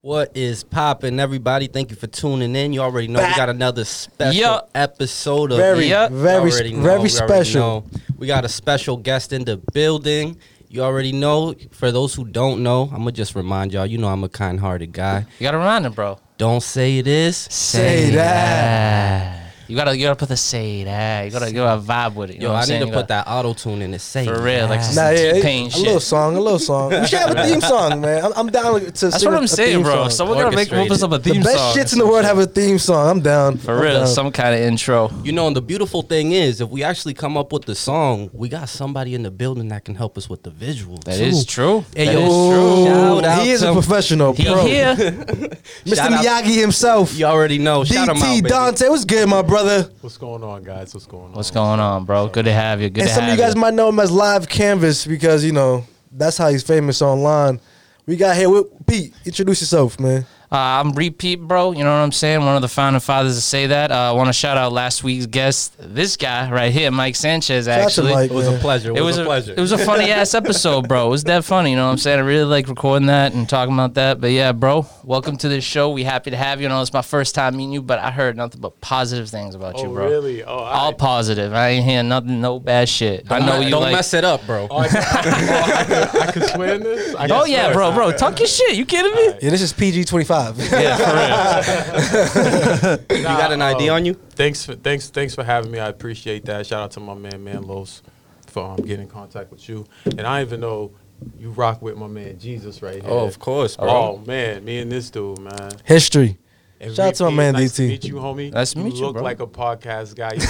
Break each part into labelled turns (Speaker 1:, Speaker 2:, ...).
Speaker 1: What is poppin', everybody? Thank you for tuning in. You already know we got another special
Speaker 2: Yup.
Speaker 1: episode of
Speaker 3: Very,
Speaker 2: Yep.
Speaker 3: very,
Speaker 1: know,
Speaker 3: very special.
Speaker 1: We got a special guest in the building. You already know. For those who don't know, I'm gonna just remind y'all. You know I'm a kind-hearted guy.
Speaker 2: You gotta remind him, bro.
Speaker 1: Don't say it is.
Speaker 3: Say that.
Speaker 2: You gotta, you gotta put the say that. Eh? You gotta, you gotta vibe with it. You
Speaker 1: Yo,
Speaker 2: know what
Speaker 1: I
Speaker 2: I'm
Speaker 1: need
Speaker 2: saying?
Speaker 1: to
Speaker 2: You
Speaker 1: put
Speaker 2: gotta-
Speaker 1: that auto tune in the Say
Speaker 2: For real, like
Speaker 1: that.
Speaker 2: some
Speaker 3: Nah, yeah,
Speaker 2: T-Pain
Speaker 3: a
Speaker 2: shit.
Speaker 3: little song, a little song. We should have a theme song, man. I'm, I'm down to
Speaker 2: That's
Speaker 3: sing
Speaker 2: what
Speaker 3: a-
Speaker 2: I'm
Speaker 3: a
Speaker 2: saying,
Speaker 3: theme
Speaker 2: bro.
Speaker 3: song.
Speaker 2: Someone gotta make
Speaker 1: Orchestrated.
Speaker 2: us up a theme song.
Speaker 3: the
Speaker 2: theme
Speaker 3: best
Speaker 2: song.
Speaker 3: shits in the world have a theme song. I'm down.
Speaker 2: For
Speaker 3: I'm
Speaker 2: real,
Speaker 3: down.
Speaker 2: some kind of intro.
Speaker 1: You know, and the beautiful thing is, if we actually come up with the song, we got somebody in the building that can help us with the visuals.
Speaker 2: That is true.
Speaker 1: Hey,
Speaker 2: That
Speaker 1: yo,
Speaker 2: is true.
Speaker 1: Shout out
Speaker 3: he is
Speaker 1: to-
Speaker 3: a professional,
Speaker 2: He
Speaker 3: pro.
Speaker 2: here.
Speaker 3: Mr.
Speaker 1: Shout out-
Speaker 3: Miyagi himself.
Speaker 1: You already know. Shout him out,
Speaker 3: DT
Speaker 1: baby.
Speaker 3: Dante, what's good, my brother?
Speaker 4: What's going on, guys? What's going on?
Speaker 2: What's going on, bro? Good to have you. Good
Speaker 3: and
Speaker 2: to
Speaker 3: some of you guys might know him as Live Canvas because you know that's how he's famous online. We got here with Pete. Introduce yourself, man.
Speaker 2: Uh, I'm repeat, bro. You know what I'm saying? One of the founding fathers to say that. Uh, I want to shout out last week's guest, this guy right here, Mike Sanchez.
Speaker 3: Shout out to
Speaker 2: Actually,
Speaker 3: Mike,
Speaker 1: It was a pleasure. It,
Speaker 2: it
Speaker 1: was, a pleasure.
Speaker 2: It was a funny ass episode, bro. It was that funny. You know what I'm saying? I really like recording that and talking about that. But yeah, bro, welcome to this show. We happy to have you. You know, it's my first time meeting you, but I heard nothing but positive things about
Speaker 4: Oh,
Speaker 2: you, bro.
Speaker 4: really? Oh,
Speaker 2: All
Speaker 4: I,
Speaker 2: positive. I ain't hearing nothing, no bad shit. I
Speaker 1: Don't
Speaker 2: know
Speaker 1: me-
Speaker 2: you
Speaker 1: Don't
Speaker 2: like.
Speaker 1: mess it up, bro.
Speaker 4: oh, I, could, oh, I, could, I could swear in this? I
Speaker 2: oh yeah,
Speaker 4: swear.
Speaker 2: bro, bro, talk your shit. You kidding me?
Speaker 3: Yeah, this is PG twenty five.
Speaker 2: Yeah, for real.
Speaker 1: You got an ID
Speaker 4: um,
Speaker 1: on you?
Speaker 4: Thanks for thanks thanks for having me. I appreciate that. Shout out to my man Manlos for um, getting in contact with you. And I even know you rock with my man Jesus right here.
Speaker 1: Oh, of course, bro.
Speaker 4: Oh man, me and this dude, man.
Speaker 3: History.
Speaker 4: And
Speaker 3: Shout out to my man,
Speaker 4: nice to
Speaker 3: DT.
Speaker 4: meet you, homie.
Speaker 2: Nice to meet you,
Speaker 4: look
Speaker 2: bro.
Speaker 4: like a podcast guy. You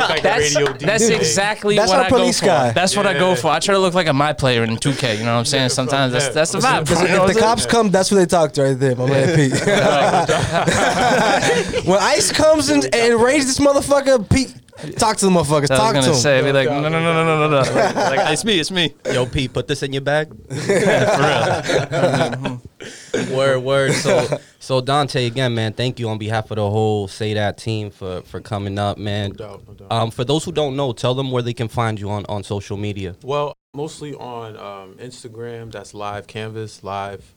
Speaker 4: look like a
Speaker 2: That's,
Speaker 4: radio DJ.
Speaker 2: that's exactly
Speaker 3: That's
Speaker 2: what
Speaker 3: our
Speaker 2: I go
Speaker 3: police
Speaker 2: for.
Speaker 3: guy.
Speaker 2: That's what I go for. I try to look like a my player in 2K. You know what I'm saying?
Speaker 4: Yeah,
Speaker 2: Sometimes that's
Speaker 4: yeah.
Speaker 2: that's the vibe. You know
Speaker 3: If the
Speaker 2: saying?
Speaker 3: cops come, that's who they talk to right there, my man Pete. when ICE comes and, and raids this motherfucker, Pete, talk to the motherfuckers.
Speaker 2: I
Speaker 3: Talk to
Speaker 2: gonna
Speaker 3: him.
Speaker 2: say, be like, no, no, no, no, no, no, no. Like, like, it's me, it's me.
Speaker 1: Yo, Pete, put this in your bag.
Speaker 2: For real.
Speaker 1: Word, word. So, so Dante, again, man, thank you on behalf of the whole Say That team for for coming up, man.
Speaker 4: No doubt, no doubt.
Speaker 1: Um, for those who don't know, tell them where they can find you on on social media.
Speaker 4: Well, mostly on um, Instagram. That's live canvas, live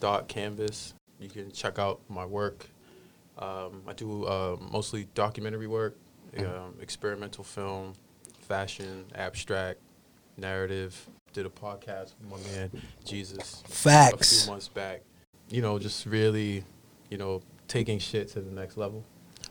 Speaker 4: dot canvas. You can check out my work. Um, I do uh, mostly documentary work, um, experimental film, fashion, abstract, narrative. Did a podcast with my man Jesus facts a
Speaker 3: Facts.
Speaker 4: few months back. You know, just really, you know, taking shit to the next level.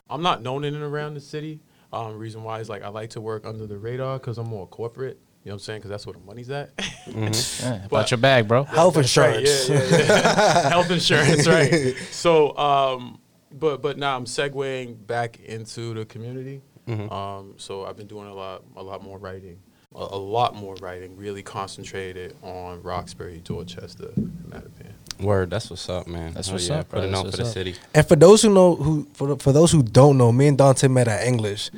Speaker 4: I'm not known in and around the city. Um, reason why is like I like to work under the radar because I'm more corporate. You know what I'm saying? Because that's where the money's at.
Speaker 2: Yeah,
Speaker 4: But-
Speaker 2: about your bag, bro.
Speaker 3: Health
Speaker 4: That's right,
Speaker 3: insurance.
Speaker 4: Yeah, yeah, yeah. Health insurance, right? So, um, but but now I'm segueing back into the community. Um, so I've been doing a lot a lot more writing, a, a lot more writing. Really concentrated on Roxbury, Dorchester, Mattapan.
Speaker 1: Word, that's what's up, man.
Speaker 2: That's
Speaker 1: Oh,
Speaker 2: what's
Speaker 1: yeah,
Speaker 2: up.
Speaker 1: Putting
Speaker 2: That's
Speaker 1: on for the
Speaker 2: up.
Speaker 1: city.
Speaker 3: And for those who know who for the- for those who don't know, me and Dante met at English,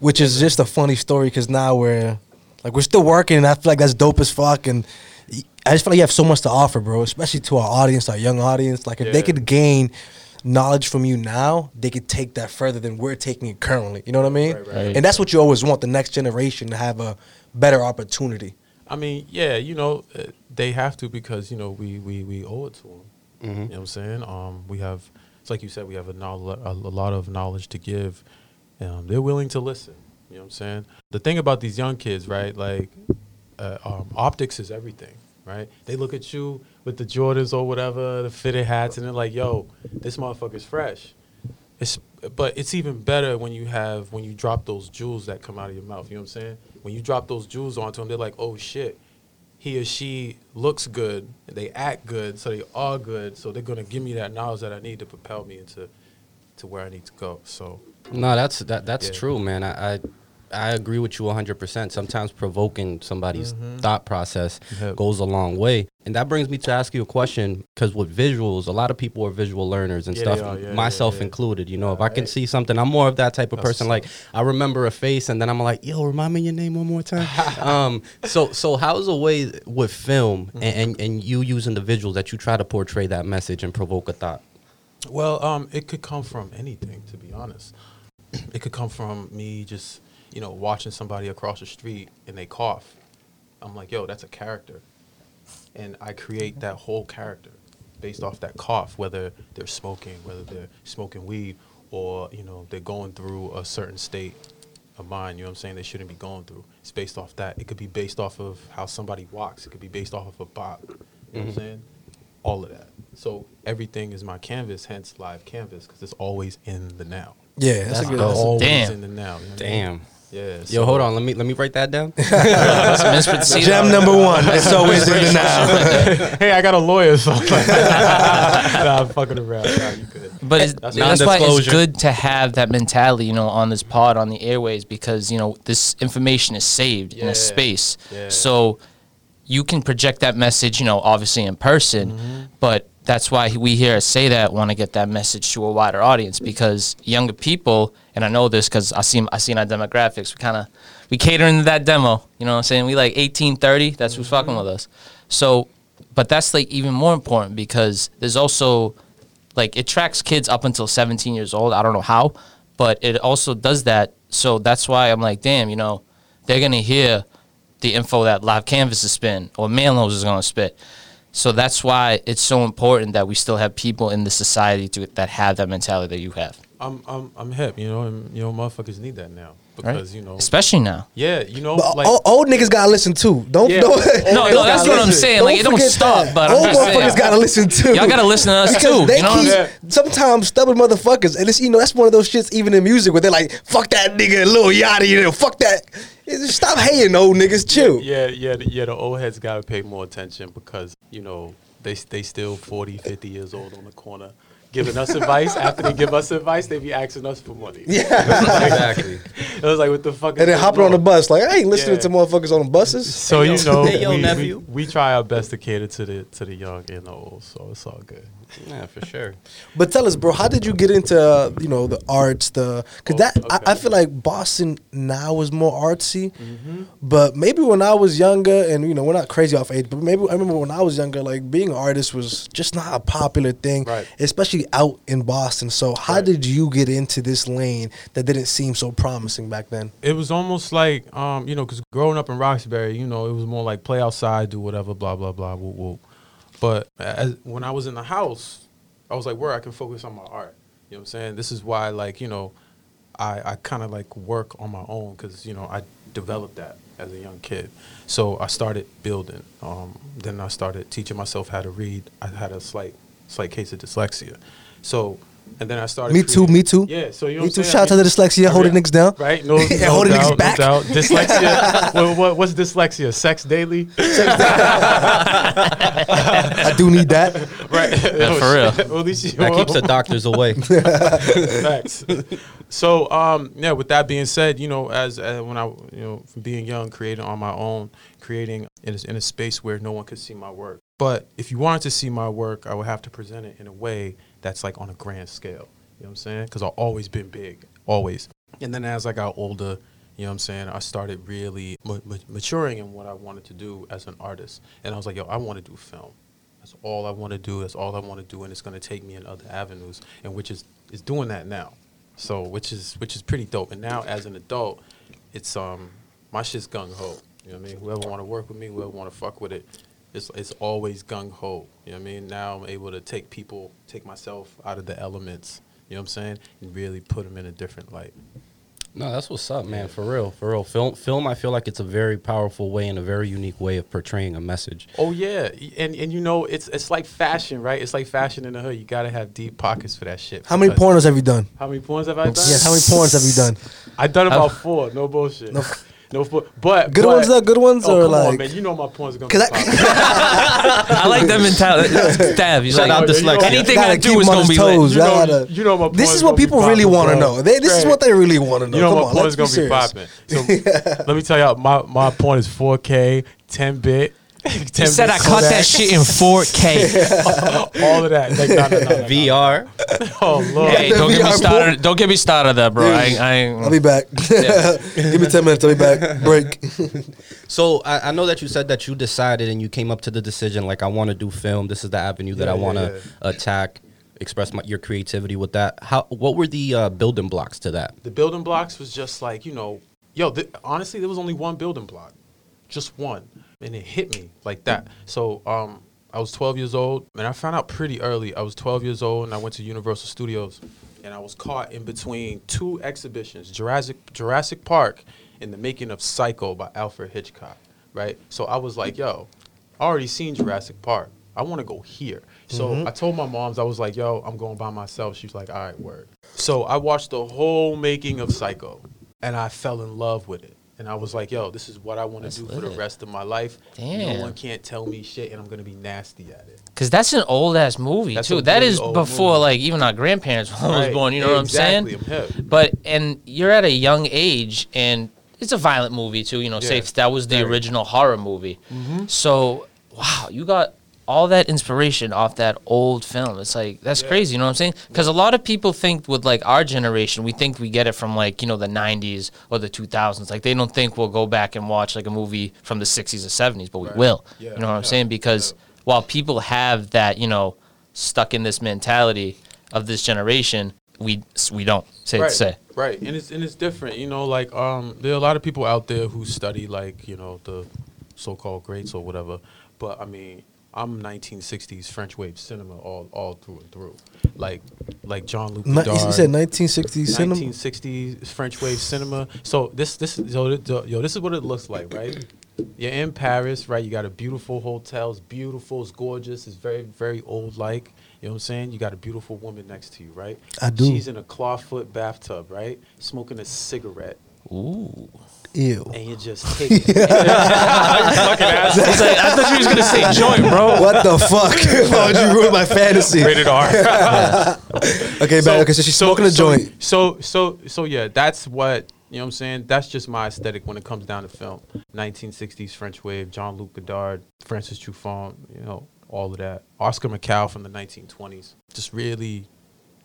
Speaker 3: which is just a funny story because now we're like we're still working, and I feel like that's dope as fuck. And I just feel like you have so much to offer, bro, especially to our audience, our young audience. Like if they could gain knowledge from you now, they could take that further than we're taking it currently. You know what I mean?
Speaker 4: Right, right.
Speaker 2: Right.
Speaker 3: And that's what you always want the next generation to have a better opportunity.
Speaker 4: I mean, yeah, you know, uh, they have to because you know we we, we owe it to them.
Speaker 1: Mm-hmm.
Speaker 4: You know what I'm saying? Um, we have, it's like you said, we have a, knowl- a, a lot of knowledge to give. Um, they're willing to listen. You know what I'm saying? The thing about these young kids, right? Like, uh, um, optics is everything, right? They look at you with the Jordans or whatever, the fitted hats, and they're like, "Yo, this motherfucker's fresh." It's, but it's even better when you have when you drop those jewels that come out of your mouth. You know what I'm saying? When you drop those jewels onto them, they're like, "Oh shit." He or she looks good, they act good, so they are good. So they're gonna give me that knowledge that I need to propel me into to where I need to go. So
Speaker 1: No, that's that that's
Speaker 4: Yeah.
Speaker 1: true, man. I, I I agree with you 100%. Sometimes provoking somebody's thought process
Speaker 4: Yep.
Speaker 1: goes a long way. And that brings me to ask you a question because with visuals, a lot of people are visual learners and
Speaker 4: Yeah,
Speaker 1: stuff,
Speaker 4: are. Yeah,
Speaker 1: myself
Speaker 4: yeah,
Speaker 1: included. You know, if I can see something, I'm more of that type of
Speaker 4: That's
Speaker 1: person. Like, I remember a face and then I'm like, yo, remind me your name one more time. um, so, so how's a way with film
Speaker 4: Mm-hmm.
Speaker 1: and, and, and you using the visuals that you try to portray that message and provoke a thought?
Speaker 4: Well, um, it could come from anything, to be honest. It could come from me just, you know, watching somebody across the street and they cough. I'm like, yo, that's a character. And I create that whole character. based off that cough, whether they're smoking, whether they're smoking weed, or you know they're going through a certain state of mind. You know what I'm saying? They shouldn't be going through. It's based off that. It could be based off of how somebody walks. It could be based off of a bop. You know what I'm mm-hmm. saying? All of that. So everything is my canvas, hence live canvas, because it's always in the now.
Speaker 3: Yeah, that's,
Speaker 1: That's
Speaker 3: a good.
Speaker 1: dope.
Speaker 3: That's
Speaker 4: always
Speaker 2: Damn.
Speaker 4: in the now. you know what I mean?
Speaker 1: Damn.
Speaker 4: Yeah.
Speaker 1: Yo, hold on. Let me let me write that down.
Speaker 3: Gem number one. It's always in the now.
Speaker 4: hey, I got a lawyer, so nah, I'm fucking around. Nah, you good.
Speaker 2: But it's,
Speaker 4: That's
Speaker 2: that's, why it's good to have that mentality, you know, on this pod, on the airways, because you know this information is saved in a space.
Speaker 4: Yeah.
Speaker 2: So you can project that message, you know, obviously in person,
Speaker 4: Mm-hmm.
Speaker 2: but that's why we here at Say That want to get that message to a wider audience because younger people, and I know this because I see I seen our demographics. We kind of we cater into that demo. You know what I'm saying? We like 18, 30. That's who's fucking with us. So, but that's like even more important because there's also like it tracks kids up until 17 years old. I don't know how, but it also does that. So that's why I'm like, damn, you know, they're gonna hear the info that Live Canvas is spin or Manlos is gonna spit. So that's why it's so important that we still have people in the society to, that have that mentality that you have,
Speaker 4: I'm I'm I'm hip, you know, and you know, motherfuckers need that now
Speaker 2: right?
Speaker 4: because you know,
Speaker 2: especially now.
Speaker 4: yeah, you know,
Speaker 3: But
Speaker 4: like
Speaker 3: old, old niggas gotta listen too. Don't
Speaker 4: Yeah.
Speaker 3: don't.
Speaker 2: No, no, that's what I'm
Speaker 3: listen.
Speaker 2: saying. Like, it don't stop,
Speaker 3: that.
Speaker 2: but I'm
Speaker 3: old
Speaker 2: just saying.
Speaker 3: motherfuckers gotta listen too.
Speaker 2: Y'all gotta listen to us
Speaker 3: because
Speaker 2: too.
Speaker 3: They
Speaker 2: You know what I'm
Speaker 3: keep
Speaker 2: saying?
Speaker 3: sometimes stubborn motherfuckers, and it's you know that's one of those shits even in music where they're like, "Fuck that nigga, Lil Yachty, you know, fuck that." It's just Stop hating old niggas. Chill.
Speaker 4: yeah, yeah, the- yeah. The old heads gotta pay more attention because you know they they still 40, 50 years old on the corner giving us advice. After they give us advice, they be asking us for money.
Speaker 3: Yeah.
Speaker 1: exactly.
Speaker 4: it was like what the fuck.
Speaker 3: And then hopping on the bus like I ain't listening
Speaker 4: Yeah.
Speaker 3: to motherfuckers on the buses.
Speaker 4: So
Speaker 1: Hey,
Speaker 4: you know,
Speaker 1: Hey, yo,
Speaker 4: we,
Speaker 1: nephew.
Speaker 4: we, we try our best to cater to the to the young and the old, so it's all good.
Speaker 1: Yeah, for sure.
Speaker 3: But tell us, bro, how did you get into uh, you know the arts? The because
Speaker 4: Oh,
Speaker 3: that I, I feel like Boston now is more artsy,
Speaker 4: Mm-hmm.
Speaker 3: but maybe when I was younger, and you know we're not crazy off age, but maybe I remember when I was younger, like being an artist was just not a popular thing,
Speaker 4: Right.
Speaker 3: especially out in Boston. So how
Speaker 4: Right.
Speaker 3: did you get into this lane that didn't seem so promising back then?
Speaker 4: it was almost like um, you know, because growing up in Roxbury, you know, it was more like play outside, do whatever, blah blah blah, whoop whoop. But as, when I was in the house, I was like, where I can focus on my art. You know what I'm saying? This is why, like, you know, I I kind of like work on my own because you know I developed that as a young kid. So I started building. Um, then I started teaching myself how to read. I had a slight slight case of dyslexia. So. And then I started.
Speaker 3: Me too,
Speaker 4: creating-
Speaker 3: me too.
Speaker 4: Yeah, so you know
Speaker 3: Me
Speaker 4: what
Speaker 3: too.
Speaker 4: I'm saying?
Speaker 3: Shout out to the dyslexia,
Speaker 4: I
Speaker 3: holding
Speaker 4: rea-
Speaker 3: niggas down.
Speaker 4: Right? No,
Speaker 3: And
Speaker 4: no
Speaker 3: holding niggas back.
Speaker 4: no doubt. Dyslexia. what, what, what's dyslexia? Sex daily?
Speaker 3: I do need that.
Speaker 4: right.
Speaker 2: Yeah, for real.
Speaker 4: Well, at least you-
Speaker 1: That keeps the doctors away.
Speaker 4: Facts. so, um, yeah. With that being said, you know, as, as when I, you know, from being young, creating on my own, creating in a, in a space where no one could see my work. But if you wanted to see my work, I would have to present it in a way that's like on a grand scale. You know what I'm saying? Because I've always been big, always. And then as I got older, you know what I'm saying, I started really ma- ma- maturing in what I wanted to do as an artist. And I was like, yo, I want to do film. That's all I want to do. That's all I want to do, and it's going to take me in other avenues, and which is is doing that now. So which is which is pretty dope. And now as an adult, it's um my shit's gung ho. You know what I mean? Whoever want to work with me, whoever want to fuck with it, it's it's always gung ho. You know what I mean? Now I'm able to take people, take myself out of the elements. You know what I'm saying? And really put them in a different light.
Speaker 1: No, that's what's up, man. For real, for real. Film, film. I feel like it's a very powerful way and a very unique way of portraying a message.
Speaker 4: Oh yeah, and and you know it's it's like fashion, right? It's like fashion in the hood. You gotta have deep pockets for that shit.
Speaker 3: How many pornos have you done?
Speaker 4: How many pornos have I done?
Speaker 3: Yes, how many pornos have you done?
Speaker 4: I done about four. No bullshit.
Speaker 3: No.
Speaker 4: No, no but
Speaker 3: Good
Speaker 4: but-
Speaker 3: ones though, good ones,
Speaker 4: Oh,
Speaker 3: or
Speaker 4: come on,
Speaker 3: like-
Speaker 4: man. You know my porns are gonna.
Speaker 3: Cause
Speaker 4: be
Speaker 3: I-
Speaker 2: I like that mentality. Stab. He's
Speaker 1: Shout
Speaker 2: like,
Speaker 1: out
Speaker 4: you know-
Speaker 1: dyslexia.
Speaker 2: anything
Speaker 3: Gotta
Speaker 2: I do is gonna
Speaker 3: his
Speaker 2: be lit.
Speaker 3: toes.
Speaker 4: You know-
Speaker 3: Y'all gotta-
Speaker 4: you know my
Speaker 3: This is what people really want to know. They, this is what they really want to know.
Speaker 4: You know
Speaker 3: Come
Speaker 4: my
Speaker 3: on,
Speaker 4: porn's
Speaker 3: let's
Speaker 4: gonna be popping. So let me tell y'all, my my porn is 4K, 10 bit. 10
Speaker 2: He said I caught that shit in 4K.
Speaker 4: all of that. Like, no, no, no, no, no.
Speaker 1: VR.
Speaker 4: Oh lord.
Speaker 2: Hey, don't get me started. Don't get me started, there, bro. I, I ain't-
Speaker 3: I'll be back. Give me ten minutes. I'll be back. Break.
Speaker 1: So I, I know that you said that you decided and you came up to the decision like I want to do film. This is the avenue that
Speaker 4: Yeah,
Speaker 1: I want to
Speaker 4: yeah.
Speaker 1: attack. Express my, your creativity with that. How? What were the uh, building blocks to that?
Speaker 4: the building blocks was just like you know yo th- honestly there was only one building block just one and it hit me like that so um i was 12 years old, and I found out pretty early. I was 12 years old, and I went to Universal Studios, and I was caught in between two exhibitions: Jurassic Jurassic Park and the making of Psycho by Alfred Hitchcock. Right. So I was like, "Yo, I already seen Jurassic Park. I want to go here." So I told my moms, I was like, "Yo, I'm going by myself." She was like, "All right, word." So I watched the whole making of Psycho, and I fell in love with it. And I was like, "Yo, this is what I want to do for the rest of my life.
Speaker 2: Damn.
Speaker 4: No one can't tell me shit, and I'm gonna be nasty at it."
Speaker 2: Because that's an old ass movie
Speaker 4: That's
Speaker 2: too. That
Speaker 4: really
Speaker 2: is before
Speaker 4: movie.
Speaker 2: like even our grandparents was
Speaker 4: Right.
Speaker 2: born. You know what I'm saying?
Speaker 4: I'm.
Speaker 2: But and you're at a young age, and it's a violent movie too. You know,
Speaker 4: Yeah,
Speaker 2: safe. That was the.
Speaker 4: Mm-hmm.
Speaker 2: original horror movie. So wow, you got all that inspiration off that old film. It's like that's
Speaker 4: Yeah.
Speaker 2: crazy. You know what I'm saying? Because a lot of people think with like our generation, we think we get it from like you know the '90s or the 2000s. Like they don't think we'll go back and watch like a movie from the '60s or '70s, but we
Speaker 4: Right.
Speaker 2: will.
Speaker 4: Yeah,
Speaker 2: you know what I'm saying? Because while people have that, you know, stuck in this mentality of this generation, we we don't. Say
Speaker 4: right,
Speaker 2: say.
Speaker 4: right, and it's and it's different. You know, like um, there are a lot of people out there who study like you know the so-called greats or whatever. But I mean, I'm 1960s French wave cinema all all through and through. Like like John Luc
Speaker 3: Ni-
Speaker 4: Godard.
Speaker 3: you said 1960s cinema.
Speaker 4: 1960s French wave cinema. So this this so th- yo this is what it looks like, right? You're in Paris, right? You got a beautiful hotel. It's beautiful. It's gorgeous. It's very very old like. You know what I'm saying? You got a beautiful woman next to you, right?
Speaker 3: I do.
Speaker 4: She's in a clawfoot bathtub, right? Smoking a cigarette,
Speaker 2: Ooh.
Speaker 3: Ew.
Speaker 4: and you just take it.
Speaker 2: I, was like, I thought you was gonna say joint, bro.
Speaker 3: What the fuck? Why would you ruin my fantasy?
Speaker 4: Rated R.
Speaker 3: Okay, but okay, so she's smoking a
Speaker 4: so,
Speaker 3: joint.
Speaker 4: So so so yeah, that's what you know. what I'm saying that's just my aesthetic when it comes down to film. 1960s French wave, John Luc Godard, Francis Truffaut, you know, all of that. Oscar Micheaux from the 1920s. Just really,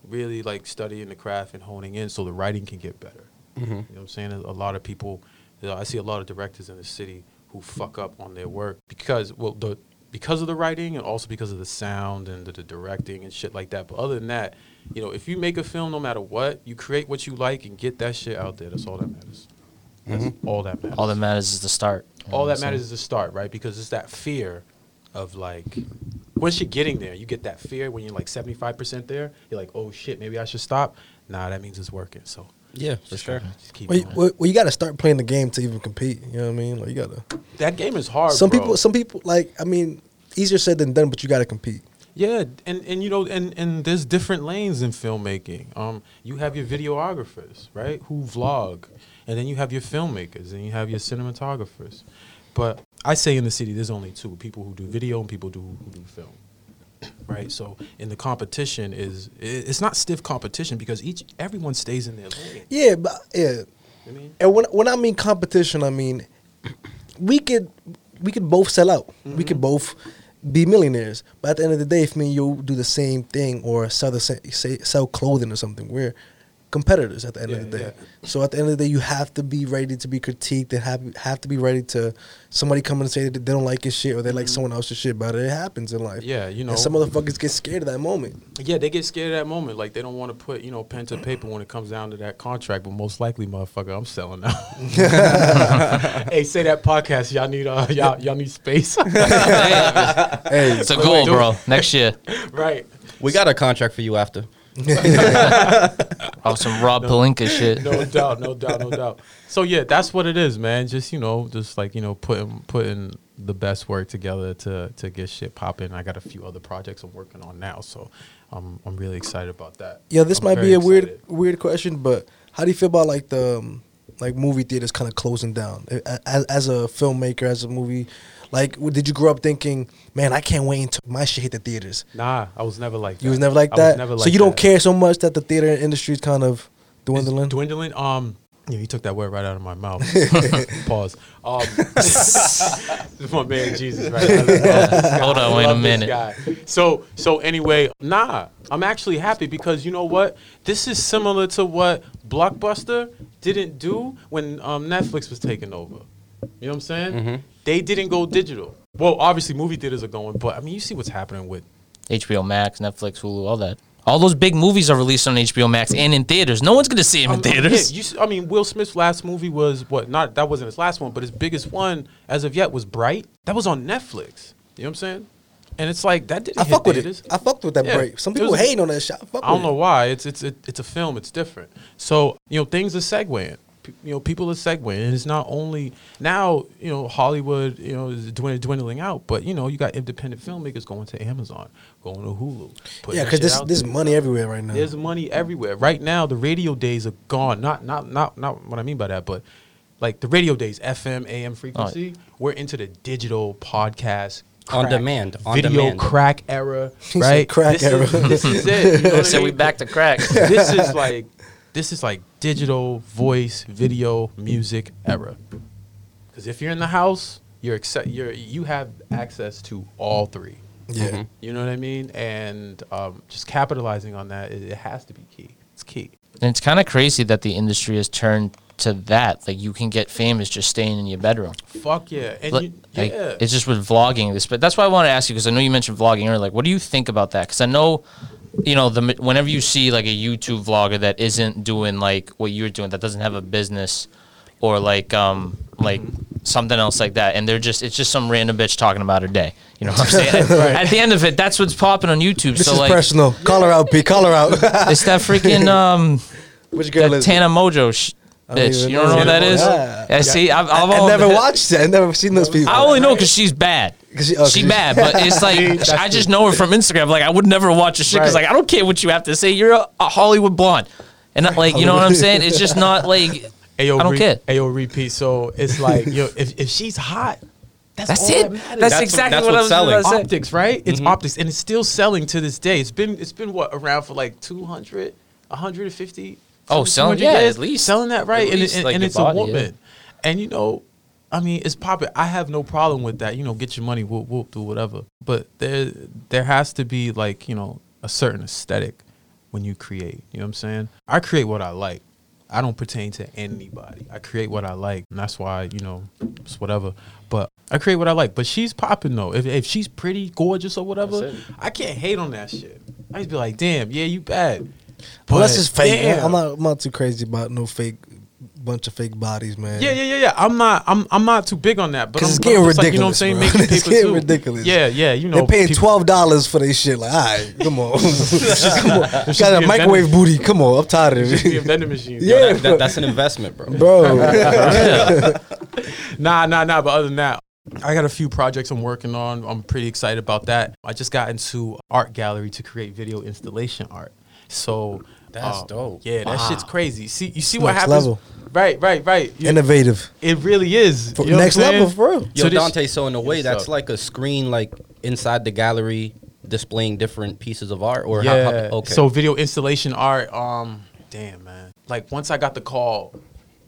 Speaker 4: really like studying the craft and honing in so the writing can get better. Mm-hmm. You know what I'm saying? A lot of people, you know, I see a lot of directors in the city who fuck up on their work because, well, the because of the writing and also because of the sound and the, the directing and shit like that. But other than that, you know, if you make a film, no matter what, you create what you like and get that shit out there. That's all that matters. That's mm-hmm. all that matters.
Speaker 2: All that matters is the start.
Speaker 4: All that matters is the start, right? Because it's that fear of like once you're getting there, you get that fear when you're like 75% there. You're like, oh shit, maybe I should stop. Nah, that means it's working. So
Speaker 1: Yeah, for
Speaker 4: just
Speaker 1: sure.
Speaker 4: gotta just keep
Speaker 3: Well, you,
Speaker 4: going.
Speaker 3: well, well, you got to start playing the game to even compete. You know what I mean? Like you got to.
Speaker 4: that game is hard.
Speaker 3: Some
Speaker 4: bro.
Speaker 3: people, some people, like I mean, easier said than done, but you got to compete.
Speaker 4: Yeah, and, and you know, and, and there's different lanes in filmmaking. Um, you have your videographers, right, who vlog, and then you have your filmmakers, and you have your cinematographers. But I say in the city, there's only two: people who do video and people do who do film. Right, so in the competition is it's not stiff competition because each everyone stays in their lane.
Speaker 3: Yeah, but yeah.
Speaker 4: I mean,
Speaker 3: And when when I mean competition, I mean we could we could both sell out. We could mm-hmm. both be millionaires. But at the end of the day, if me and you do the same thing or sell the same, say sell clothing or something, we're competitors at the end
Speaker 4: Yeah,
Speaker 3: of the day.
Speaker 4: yeah.
Speaker 3: So at the end of the day, you have to be ready to be critiqued and have have to be ready to somebody come and say that they don't like your shit or they like someone else's shit. But it happens in life.
Speaker 4: Mm-hmm. Yeah, you know.
Speaker 3: And some motherfuckers get scared of that moment.
Speaker 4: Yeah, they get scared at that moment. Like they don't want to put, you know, pen to paper when it comes down to that contract. But most likely, motherfucker, I'm selling now. hey, say that podcast. Y'all need uh, y'all y'all need space,
Speaker 3: Hey,
Speaker 2: It's a goal, bro. Next year,
Speaker 4: right?
Speaker 1: We got a contract for you after.
Speaker 2: off some Rob Pelinka shit.
Speaker 4: No doubt, no doubt, no doubt. So yeah, that's what it is, man. Just you know, just like you know, putting putting the best work together to to get shit popping. I got a few other projects I'm working on now, so I'm I'm really excited about that.
Speaker 3: Yeah, this
Speaker 4: I'm
Speaker 3: might be a weird weird question, but how do you feel about like the um, like movie theaters kind of closing down as, as a filmmaker, as a movie? Like, did you grow up thinking, man, I can't wait until my shit hit the theaters?
Speaker 4: Nah, I was never like that.
Speaker 3: You was never like
Speaker 4: I
Speaker 3: that.
Speaker 4: Was never
Speaker 3: so
Speaker 4: like
Speaker 3: you don't care so much that the theater industry is kind of dwindling.
Speaker 4: Is dwindling. Um, yeah, you took that word right out of my mouth. Pause. Um, this is my man Jesus, right? I guy.
Speaker 2: Hold on, wait a minute.
Speaker 4: So, so anyway, nah, I'm actually happy because you know what? This is similar to what Blockbuster didn't do when um, Netflix was taken over. You know what I'm saying?
Speaker 2: Mm-hmm.
Speaker 4: They didn't go digital. Well, obviously, movie theaters are going, but I mean, you see what's happening with
Speaker 2: HBO Max, Netflix, Hulu, all that. All those big movies are released on HBO Max and in theaters. No one's gonna see them in
Speaker 4: Um,
Speaker 2: theaters.
Speaker 4: yeah, you s- I mean, Will Smith's last movie was what? Not that wasn't his last one, but his biggest one as of yet was Bright. That was on Netflix. You know what I'm saying? and it's like that didn't
Speaker 3: I
Speaker 4: hit
Speaker 3: fuck with
Speaker 4: theaters.
Speaker 3: it. I fucked with that
Speaker 4: Yeah.
Speaker 3: break. Some people
Speaker 4: was-
Speaker 3: hating on that shit. I, fuck
Speaker 4: I don't
Speaker 3: with
Speaker 4: know
Speaker 3: it.
Speaker 4: why. It's it's it, it's a film. It's different. So you know things are segueing. P- You know people are segueing, and it's not only now. You know Hollywood. You know is dwindling, dwindling out, but you know you got independent filmmakers going to Amazon, going to Hulu.
Speaker 3: Yeah, because
Speaker 4: shit
Speaker 3: this
Speaker 4: out
Speaker 3: there's
Speaker 4: there.
Speaker 3: money everywhere right now.
Speaker 4: There's money everywhere. Right now, the radio days are gone. Not not not not what I mean by that, but like the radio days, FM, AM frequency. We're into the digital podcast.
Speaker 1: On demand, on
Speaker 4: video
Speaker 1: demand.
Speaker 4: crack era, right?
Speaker 3: crack
Speaker 4: this
Speaker 3: era.
Speaker 4: Is, this is it. You know what I
Speaker 2: So we back to crack.
Speaker 4: this is like this is like digital voice, video, music era. Because if you're in the house, you're accept, you're you have access to all three.
Speaker 3: yeah.
Speaker 4: You know what I mean? And um, just capitalizing on that, it, it has to be key. It's key.
Speaker 2: And it's kind of crazy that the industry has turned to that. Like you can get famous just staying in your bedroom.
Speaker 4: Fuck yeah. And
Speaker 2: Like,
Speaker 4: you,
Speaker 2: like,
Speaker 4: yeah.
Speaker 2: it's just with vlogging. This, but that's why I want to ask you because I know you mentioned vlogging earlier. Like, what do you think about that? Because I know, you know, the whenever you see like a YouTube vlogger that isn't doing like what you're doing, that doesn't have a business, or like um like something else like that, and they're just it's just some random bitch talking about her day. You know what I'm saying? At the end of it, that's what's popping on YouTube.
Speaker 3: This
Speaker 2: so
Speaker 3: is
Speaker 2: like,
Speaker 3: personal. Call her out, P. Call her out.
Speaker 2: it's that freaking um
Speaker 3: Which girl
Speaker 2: that
Speaker 3: is?
Speaker 2: Tana Mongeau sh-
Speaker 3: I
Speaker 2: bitch. You don't know
Speaker 3: know.
Speaker 2: what that is?
Speaker 3: Yeah.
Speaker 2: Yeah, see, I've, I've
Speaker 3: I
Speaker 2: all-
Speaker 3: never watched it. I've never seen those people.
Speaker 2: I only know because she's bad.
Speaker 3: 'Cause she- oh, 'cause
Speaker 2: she
Speaker 3: she-
Speaker 2: bad, but it's like I just know her from Instagram. Like I would never watch a shit because
Speaker 4: Right.
Speaker 2: like I don't care what you have to say. You're a, a Hollywood blonde, and not, like you know what I'm saying. It's just not like
Speaker 4: Ayo,
Speaker 2: I don't
Speaker 4: re-
Speaker 2: care.
Speaker 4: Ayo, repeat. So it's like, yo, if, if she's hot, that's,
Speaker 2: That's
Speaker 4: all
Speaker 2: it.
Speaker 4: That.
Speaker 2: That's,
Speaker 1: That's-
Speaker 2: exactly
Speaker 1: that's
Speaker 2: what I
Speaker 1: what's
Speaker 2: was
Speaker 1: selling.
Speaker 2: about
Speaker 4: optics, right? It's
Speaker 2: Mm-hmm.
Speaker 4: optics, and it's still selling to this day. It's been it's been what around for like 200, 150.
Speaker 2: Oh, selling- yeah,
Speaker 4: years?
Speaker 2: at least.
Speaker 4: selling that right,
Speaker 2: At
Speaker 4: and,
Speaker 2: least,
Speaker 4: and,
Speaker 2: like,
Speaker 4: and it's
Speaker 2: body,
Speaker 4: a
Speaker 2: yeah.
Speaker 4: woman, and you know, I mean, it's popping. I have no problem with that. You know, get your money, whoop whoop, do whatever. But there there has to be like you know a certain aesthetic when you create. You know what I'm saying? I create what I like. I don't pertain to anybody. I create what I like, and that's why you know it's whatever. But I create what I like. But she's popping though. If if she's pretty, gorgeous, or whatever, I can't hate on that shit. I just be like, damn, yeah, you bad.
Speaker 3: Well, that's just fake.
Speaker 4: damn.
Speaker 3: I'm not. I'm not too crazy about no fake bunch of fake bodies, man.
Speaker 4: Yeah, yeah, yeah, yeah. I'm not. I'm. I'm not too big on that. But
Speaker 3: 'Cause
Speaker 4: I'm,
Speaker 3: it's getting
Speaker 4: I'm just like, you know what I'm saying?
Speaker 3: ridiculous, bro.
Speaker 4: Making
Speaker 3: It's
Speaker 4: paper
Speaker 3: getting
Speaker 4: too.
Speaker 3: ridiculous.
Speaker 4: Yeah, yeah. You know,
Speaker 3: They're paying
Speaker 4: people-
Speaker 3: twelve dollars for this shit. Like, all right, come on, come on. Got a
Speaker 4: a
Speaker 3: microwave
Speaker 4: vending-
Speaker 3: booty. Come on, I'm tired of
Speaker 4: It be a vending machine.
Speaker 3: Yeah.
Speaker 1: That- that- that's an investment, bro.
Speaker 3: bro.
Speaker 4: Nah, nah, nah. But other than that, I got a few projects I'm working on. I'm pretty excited about that. I just got into art gallery to create video installation art. So
Speaker 1: That's
Speaker 4: um,
Speaker 1: dope.
Speaker 4: Yeah, that
Speaker 1: Wow.
Speaker 4: shit's crazy. See, you see what
Speaker 3: Next
Speaker 4: happens.
Speaker 3: level.
Speaker 4: Right, right, right. You-
Speaker 3: Innovative.
Speaker 4: it really is.
Speaker 3: For-
Speaker 4: You know
Speaker 3: next level, for real.
Speaker 1: Yo,
Speaker 4: So
Speaker 1: Dante. So in a way, that's
Speaker 4: sir.
Speaker 1: like a screen, like inside the gallery, displaying different pieces of art, or
Speaker 4: yeah.
Speaker 1: how, how? Okay.
Speaker 4: So video installation art. Um, damn man. Like once I got the call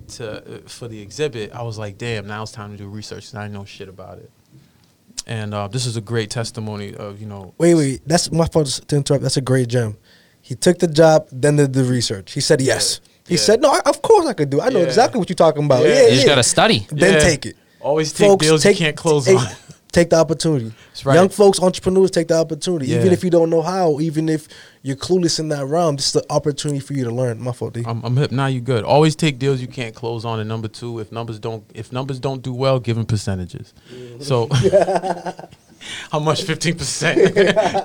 Speaker 4: to uh, for the exhibit, I was like, damn. Now it's time to do research. 'cause I know shit about it. And uh, this is a great testimony of you know.
Speaker 3: Wait, wait. That's my fault to interrupt. That's a great gem. He took the job, then did the research. He said yes. He
Speaker 4: Yeah.
Speaker 3: said no. I, of course I could do. it. I know
Speaker 4: Yeah.
Speaker 3: exactly what you're talking about.
Speaker 4: Yeah.
Speaker 3: Yeah,
Speaker 4: You
Speaker 2: You
Speaker 3: yeah.
Speaker 2: just gotta study.
Speaker 3: then
Speaker 4: Yeah.
Speaker 3: take it.
Speaker 4: Always take deals you can't close
Speaker 3: take,
Speaker 4: on.
Speaker 3: Take the opportunity.
Speaker 4: That's right.
Speaker 3: Young folks, entrepreneurs, take the opportunity. Even if you don't know how, even if you're clueless in that realm, this is the opportunity for you to learn. My fault, D.
Speaker 4: I'm, I'm hip. Now you good. Always take deals you can't close on. And number two, if numbers don't if numbers don't do well, give them percentages. Mm-hmm. So how much? Fifteen percent.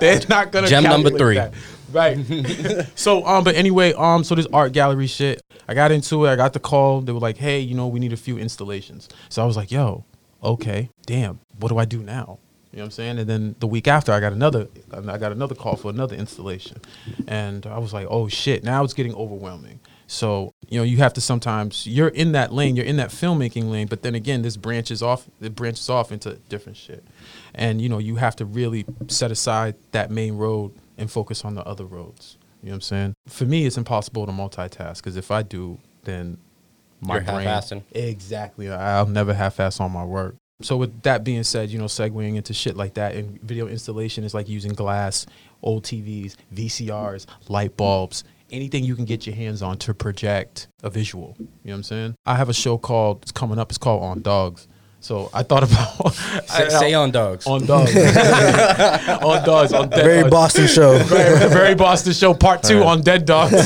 Speaker 4: They're not gonna.
Speaker 1: Gem number
Speaker 4: calculate
Speaker 1: three.
Speaker 4: that. Right. so um, but anyway, um, so this art gallery shit. I got into it. I got the call. They were like, hey, you know, we need a few installations. So I was like, yo, okay, damn. What do I do now? You know what I'm saying? And then the week after, I got another, I got another call for another installation, and I was like, "Oh shit!" Now it's getting overwhelming. So you know, you have to sometimes you're in that lane, you're in that filmmaking lane, but then again, this branches off, it branches off into different shit, and you know, you have to really set aside that main road and focus on the other roads. You know what I'm saying? For me, it's impossible to multitask because if I do, then my
Speaker 1: You're
Speaker 4: brain
Speaker 1: half-assing.
Speaker 4: exactly. I'll never half-ass on my work. So with that being said, you know, segueing into shit like that and video installation is like using glass, old TVs, VCRs, light bulbs, anything you can get your hands on to project a visual. You know what I'm saying? I have a show called it's coming up. It's called On Dogs. So I thought about
Speaker 1: say, say on dogs.
Speaker 4: on dogs, on dogs, on dead
Speaker 3: Very
Speaker 4: dogs.
Speaker 3: Boston show.
Speaker 4: very, very Boston show part two on dead dogs.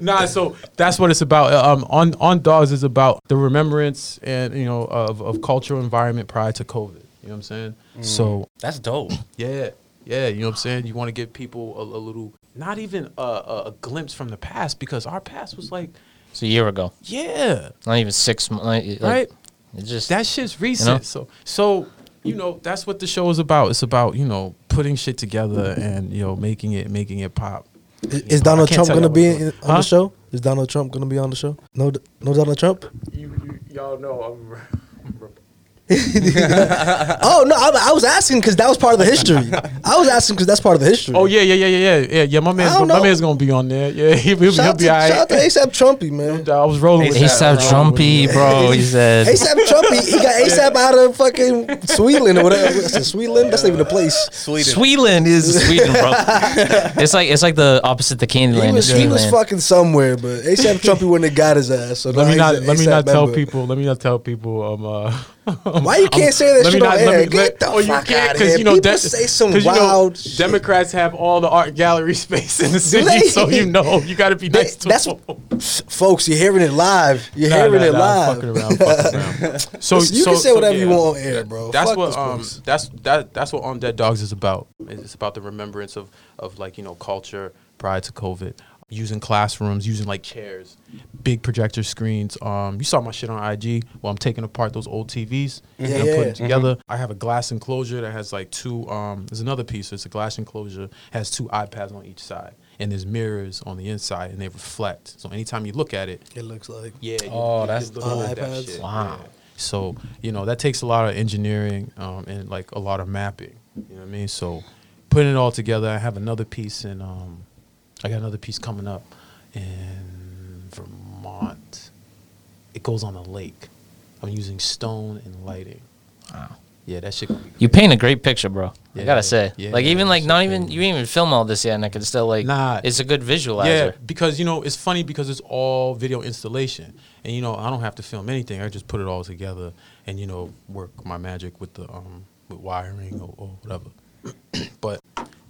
Speaker 4: nah, so that's what it's about. Um, on on dogs is about the remembrance and you know of, of cultural environment prior to COVID. You know what I'm saying? So
Speaker 1: That's dope.
Speaker 4: yeah, yeah, you know what I'm saying. You want to give people a, a little, not even a, a, a glimpse from the past because our past was like,
Speaker 2: It's a year ago,
Speaker 4: yeah,
Speaker 2: not even six months. Like,
Speaker 4: right.
Speaker 2: It's just
Speaker 4: That shit's recent. So so you know that's what the show is about. It's about you know putting shit together and you know making it making it pop.
Speaker 3: Is, is
Speaker 4: know,
Speaker 3: Donald Trump gonna be in, on
Speaker 4: Huh?
Speaker 3: the show? Is Donald Trump gonna be on the show? No, no Donald Trump.
Speaker 4: You, you y'all know I'm.
Speaker 3: Oh no, I, I was asking because that was part of the history. I was asking because that's part of the history.
Speaker 4: Oh yeah, yeah, yeah, yeah, yeah, yeah. Yeah, my man's
Speaker 3: I
Speaker 4: gonna, my
Speaker 3: know.
Speaker 4: man's gonna be on there. Yeah, he'll, he'll,
Speaker 3: Shout,
Speaker 4: he'll be
Speaker 3: to,
Speaker 4: alright.
Speaker 3: shout out to ASAP Trumpy, man.
Speaker 4: I was rolling with
Speaker 1: ASAP
Speaker 2: Trumpy, bro. He said.
Speaker 3: ASAP Trumpy, he got ASAP out of fucking Sweden or whatever. That's a Sweetland. That's not even a place.
Speaker 1: Sweden.
Speaker 2: Sweetland is Sweden, bro. it's like it's like the opposite to
Speaker 3: He
Speaker 2: Candyland.
Speaker 3: was,
Speaker 2: is
Speaker 3: he was fucking somewhere, but ASAP Trumpy wouldn't have got his ass. So
Speaker 4: Let me not let me not tell people. Let me not tell people. Um, uh,
Speaker 3: Why you can't say that
Speaker 4: let
Speaker 3: shit
Speaker 4: me
Speaker 3: on
Speaker 4: not-
Speaker 3: air?
Speaker 4: let me-
Speaker 3: Get
Speaker 4: let-
Speaker 3: the
Speaker 4: oh, you
Speaker 3: fuck
Speaker 4: can't,
Speaker 3: out
Speaker 4: 'cause,
Speaker 3: here.
Speaker 4: You know,
Speaker 3: People
Speaker 4: De-
Speaker 3: say some
Speaker 4: 'cause, you know,
Speaker 3: wild shit.
Speaker 4: Democrats have all the art gallery space in the city, so you know you got to be
Speaker 3: They-
Speaker 4: nice to
Speaker 3: that's
Speaker 4: them.
Speaker 3: folks. You're hearing it live. You're
Speaker 4: Nah,
Speaker 3: hearing
Speaker 4: nah,
Speaker 3: it
Speaker 4: nah,
Speaker 3: live.
Speaker 4: I'm fucking around, fucking around. So
Speaker 3: Listen, you
Speaker 4: so-
Speaker 3: can say
Speaker 4: so,
Speaker 3: whatever you
Speaker 4: yeah.
Speaker 3: want on air, bro.
Speaker 4: That's
Speaker 3: Fuck
Speaker 4: what
Speaker 3: this
Speaker 4: um
Speaker 3: place.
Speaker 4: that's that that's what on Dead Dogs is about. It's about the remembrance of of like you know culture prior to COVID, using classrooms, using like chairs, big projector screens. Um, you saw my shit on IG. Well, I'm taking apart those old TVs and
Speaker 3: Yeah,
Speaker 4: I'm
Speaker 3: yeah.
Speaker 4: putting it together. I have a glass enclosure that has like two. Um, there's another piece. It's a glass enclosure has two iPads on each side, and there's mirrors on the inside, and they reflect. So anytime you look at it,
Speaker 3: It looks like.
Speaker 4: yeah. You,
Speaker 1: Oh,
Speaker 4: you
Speaker 1: that's
Speaker 4: can look
Speaker 3: dope.
Speaker 4: at that
Speaker 3: iPads?
Speaker 4: shit,
Speaker 2: Wow.
Speaker 4: yeah. So you know that takes a lot of engineering um, and like a lot of mapping. You know what I mean? So putting it all together, I have another piece in. Um, I got another piece coming up in Vermont. It goes on a lake. I'm using stone and lighting.
Speaker 2: Wow.
Speaker 4: Yeah, that shit.
Speaker 2: You paint a great picture, bro. I gotta say,
Speaker 4: yeah,
Speaker 2: like even like not even you didn't even film all this yet, and I could still like
Speaker 4: Nah.
Speaker 2: It's a good visualizer.
Speaker 4: Yeah, because you know it's funny because it's all video installation, and you know I don't have to film anything. I just put it all together, and you know work my magic with the um with wiring or, or whatever. but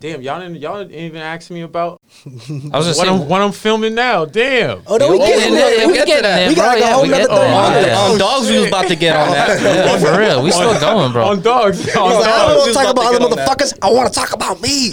Speaker 4: damn, y'all didn't y'all didn't even ask me about
Speaker 2: I was
Speaker 4: what
Speaker 2: just
Speaker 4: I'm
Speaker 2: saying.
Speaker 4: what I'm filming now. Damn.
Speaker 3: Oh no, we getting
Speaker 2: yeah,
Speaker 3: We
Speaker 2: we
Speaker 3: get
Speaker 2: getting
Speaker 3: that. We got like a whole
Speaker 2: we
Speaker 3: nother
Speaker 2: get-
Speaker 3: thirty
Speaker 2: oh,
Speaker 1: On,
Speaker 2: yeah.
Speaker 1: on dogs, we was about to get on that.
Speaker 2: Yeah, for real, we still going, bro.
Speaker 4: On dogs. on
Speaker 3: He's like, I don't want to talk
Speaker 1: about
Speaker 3: about other
Speaker 1: get that.
Speaker 3: motherfuckers. I want to talk about me.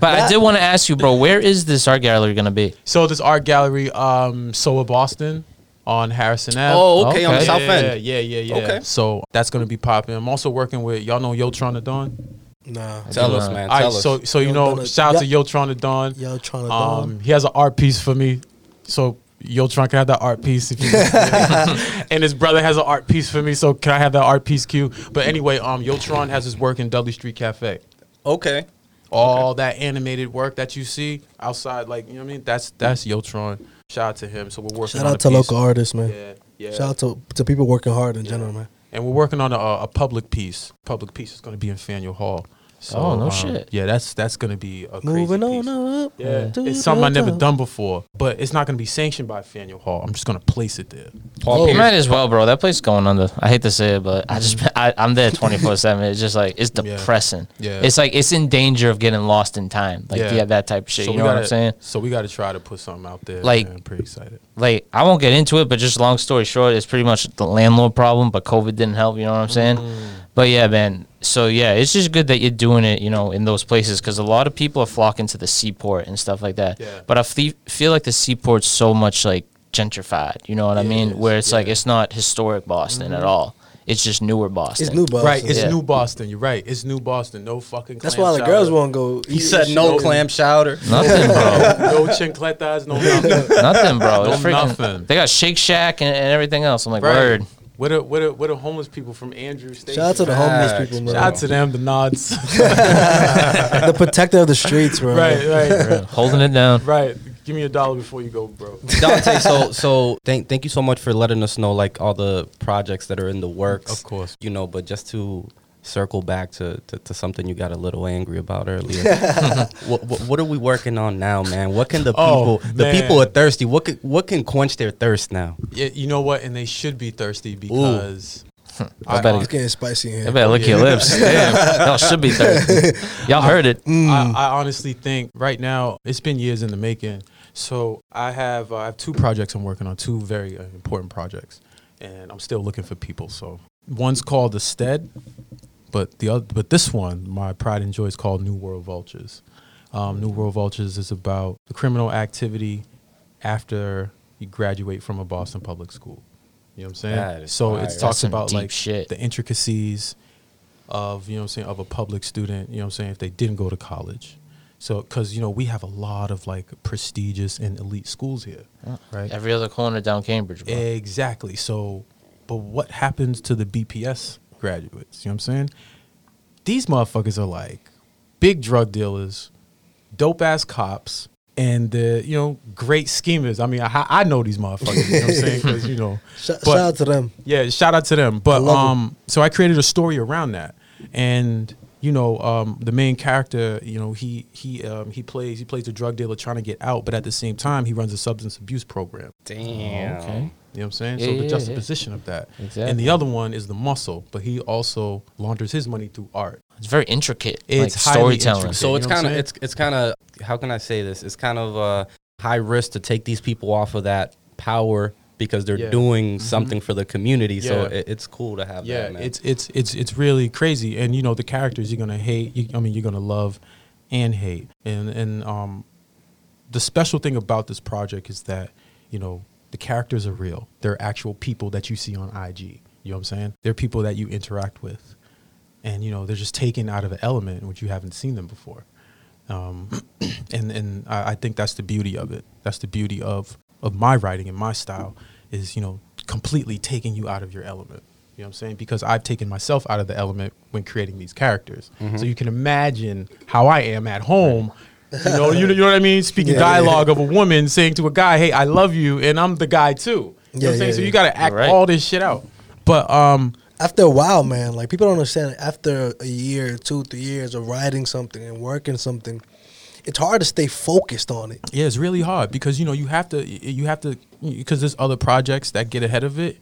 Speaker 2: But I did want to ask you, bro, where is this art gallery gonna be?
Speaker 4: So this art gallery, um, SoWa Boston on Harrison Ave.
Speaker 1: Oh, okay, on
Speaker 2: Okay.
Speaker 1: the South
Speaker 4: yeah,
Speaker 1: End.
Speaker 4: Yeah, yeah, yeah.
Speaker 1: Okay.
Speaker 4: So that's gonna be popping. I'm also working with y'all know Yotron the Dawn.
Speaker 3: Nah,
Speaker 1: Tell us,
Speaker 2: not.
Speaker 1: man.
Speaker 4: All
Speaker 1: Tell
Speaker 4: right,
Speaker 1: us.
Speaker 4: so so you
Speaker 3: Yo
Speaker 4: know,
Speaker 3: Donna-
Speaker 4: shout out to
Speaker 3: Yo-
Speaker 4: Yotron the Dawn.
Speaker 3: yo, trying to.
Speaker 4: Um, he has an art piece for me, so Yotron can have that art piece. If you and his brother has an art piece for me, so can I have that art piece Q? But anyway, um, Yotron has his work in Dudley Street Cafe.
Speaker 1: okay.
Speaker 4: All that animated work that you see outside, like you know what I mean, that's that's Yotron. Shout out to him. So we're working. On the colour.
Speaker 3: Shout
Speaker 4: on
Speaker 3: out
Speaker 4: a
Speaker 3: to
Speaker 4: piece.
Speaker 3: local artists, man.
Speaker 4: Yeah, yeah.
Speaker 3: Shout out to to people working hard in general, man.
Speaker 4: and we're working on a, a public piece. Public piece is going to be in Faneuil Hall. So,
Speaker 2: Oh, no
Speaker 4: um,
Speaker 2: shit.
Speaker 4: Yeah, that's that's going to be a
Speaker 3: Moving
Speaker 4: crazy
Speaker 3: on
Speaker 4: piece.
Speaker 3: up.
Speaker 4: Yeah,
Speaker 3: to
Speaker 4: it's something I
Speaker 3: the
Speaker 4: never done before, but it's not going to be sanctioned by Faneuil Hall. I'm just going to place it there.
Speaker 1: Paul
Speaker 3: Oh,
Speaker 2: You might as well, bro. That place is going under. I hate to say it, but I just I, I'm there 24 seven. It's just like it's depressing.
Speaker 4: Yeah.
Speaker 2: It's like it's in danger of getting lost in time. Like
Speaker 4: Yeah.
Speaker 2: yeah, that type of shit.
Speaker 4: So
Speaker 2: you know what
Speaker 4: gotta-
Speaker 2: I'm saying?
Speaker 4: So we got to try to put something out there.
Speaker 2: Like-
Speaker 4: man. I'm pretty excited.
Speaker 2: like I won't get into it, but just long story short, it's pretty much the landlord problem. But COVID didn't help. You know what I'm saying?
Speaker 4: Mm.
Speaker 2: But yeah, man. So yeah, it's just good that you're doing it. You know, in those places because a lot of people are flocking to the seaport and stuff like that.
Speaker 4: Yeah.
Speaker 2: But I fe- feel like the seaport's so much like gentrified. You know what I
Speaker 4: Yeah, it
Speaker 2: mean?
Speaker 4: is.
Speaker 2: Where it's like
Speaker 4: Yeah.
Speaker 2: it's not historic Boston at mm-hmm. all. It's just newer Boston.
Speaker 3: It's new Boston.
Speaker 4: Right, it's
Speaker 2: Yeah.
Speaker 4: New Boston. You're right. It's New Boston. No fucking.
Speaker 3: That's
Speaker 4: clam
Speaker 3: why the
Speaker 4: chowder.
Speaker 3: girls won't go.
Speaker 1: He
Speaker 3: eat
Speaker 1: said no clam chowder.
Speaker 2: Nothing, bro.
Speaker 4: no chincletas, no nothing.
Speaker 2: Nothing, bro.
Speaker 4: No
Speaker 2: freaking,
Speaker 4: nothing.
Speaker 2: They got Shake Shack and, and everything else. I'm like,
Speaker 4: Right.
Speaker 2: word.
Speaker 4: What are what are what are homeless people from Andrew Station?
Speaker 3: Shout out to the
Speaker 1: Facts,
Speaker 3: homeless people, man.
Speaker 4: Shout out to them, the nods.
Speaker 3: the protector of the streets, bro.
Speaker 4: right, right,
Speaker 2: Real. Holding it down.
Speaker 4: right. Give me a dollar before you go, bro.
Speaker 1: Dante, so so thank thank you so much for letting us know like all the projects that are in the works.
Speaker 4: Of course.
Speaker 1: You know, but just to circle back to, to, to something you got a little angry about earlier. what, what what are we working on now, man? What can the
Speaker 4: Oh,
Speaker 1: people the
Speaker 4: man.
Speaker 1: people are thirsty. What can what can quench their thirst now?
Speaker 4: Yeah, you know what? And they should be thirsty because
Speaker 2: I bet
Speaker 3: It's getting spicy in
Speaker 2: I
Speaker 3: here.
Speaker 2: better lick your lips. Damn. Y'all should be thirsty. Y'all heard it.
Speaker 4: I, I honestly think right now it's been years in the making. So I have uh, I have two projects I'm working on, two very uh, important projects, and I'm still looking for people. So one's called the Stead, but the other, but this one, my pride and joy, is called New World Vultures. Um, New World Vultures is about the criminal activity after you graduate from a Boston public school. You know what I'm saying? So
Speaker 1: fire.
Speaker 4: it talks about like
Speaker 2: shit.
Speaker 4: the intricacies of you know what I'm saying of a public student. You know what I'm saying if they didn't go to college. So because you know we have a lot of like prestigious and elite schools here, right?
Speaker 2: Every other corner down Cambridge, bro.
Speaker 4: Exactly. So, but what happens to the BPS graduates? You know what I'm saying? These motherfuckers are like big drug dealers, dope ass cops, and the you know great schemers. I mean, I, I know these motherfuckers. You know what I'm saying? Because you know,
Speaker 3: Sh-
Speaker 4: but-
Speaker 3: shout out to them.
Speaker 4: yeah, shout out to them. But um, so I created a story around that, and you know, um, the main character, you know, he he um, he plays he plays a drug dealer trying to get out, but at the same time, he runs a substance abuse program.
Speaker 1: Damn.
Speaker 2: okay.
Speaker 4: You know what I'm saying?
Speaker 2: Yeah,
Speaker 4: so
Speaker 2: yeah,
Speaker 4: the
Speaker 2: yeah.
Speaker 4: juxtaposition of that.
Speaker 2: Exactly.
Speaker 4: And the other one is the muscle, but he also launders his money through art.
Speaker 2: It's very intricate.
Speaker 4: It's
Speaker 2: like
Speaker 4: highly
Speaker 2: storytelling.
Speaker 4: intricate.
Speaker 1: So
Speaker 4: You
Speaker 1: it's
Speaker 4: know
Speaker 1: kind of it's it's kind of how can I say this? It's kind of uh, high risk to take these people off of that power because they're
Speaker 4: Yeah.
Speaker 1: doing something for the community. So it, it's cool to have
Speaker 4: Yeah,
Speaker 1: that. Man.
Speaker 4: it's it's it's it's really crazy, and you know the characters you're gonna hate. You, I mean, you're gonna love and hate, and and um, the special thing about this project is that you know the characters are real. They're actual people that you see on IG. You know what I'm saying? They're people that you interact with, and you know they're just taken out of an element in which you haven't seen them before. Um, and and I, I think that's the beauty of it. That's the beauty of of my writing and my style is you know completely taking you out of your element. You know what I'm saying? Because I've taken myself out of the element when creating these characters. So you can imagine how I am at home. You know, you, know- you know what I mean? Speaking
Speaker 3: Yeah, yeah,
Speaker 4: dialogue of a woman saying to a guy, "Hey, I love you," and I'm the guy too. You know what I'm saying?
Speaker 3: yeah,
Speaker 4: so you got to act
Speaker 2: Right.
Speaker 4: all this shit out. But um,
Speaker 3: After a while, man, like people don't understand. After a year, two, three years of writing something and working something, it's hard to stay focused on it.
Speaker 4: Yeah, it's really hard because you know you have to you have to because there's other projects that get ahead of it,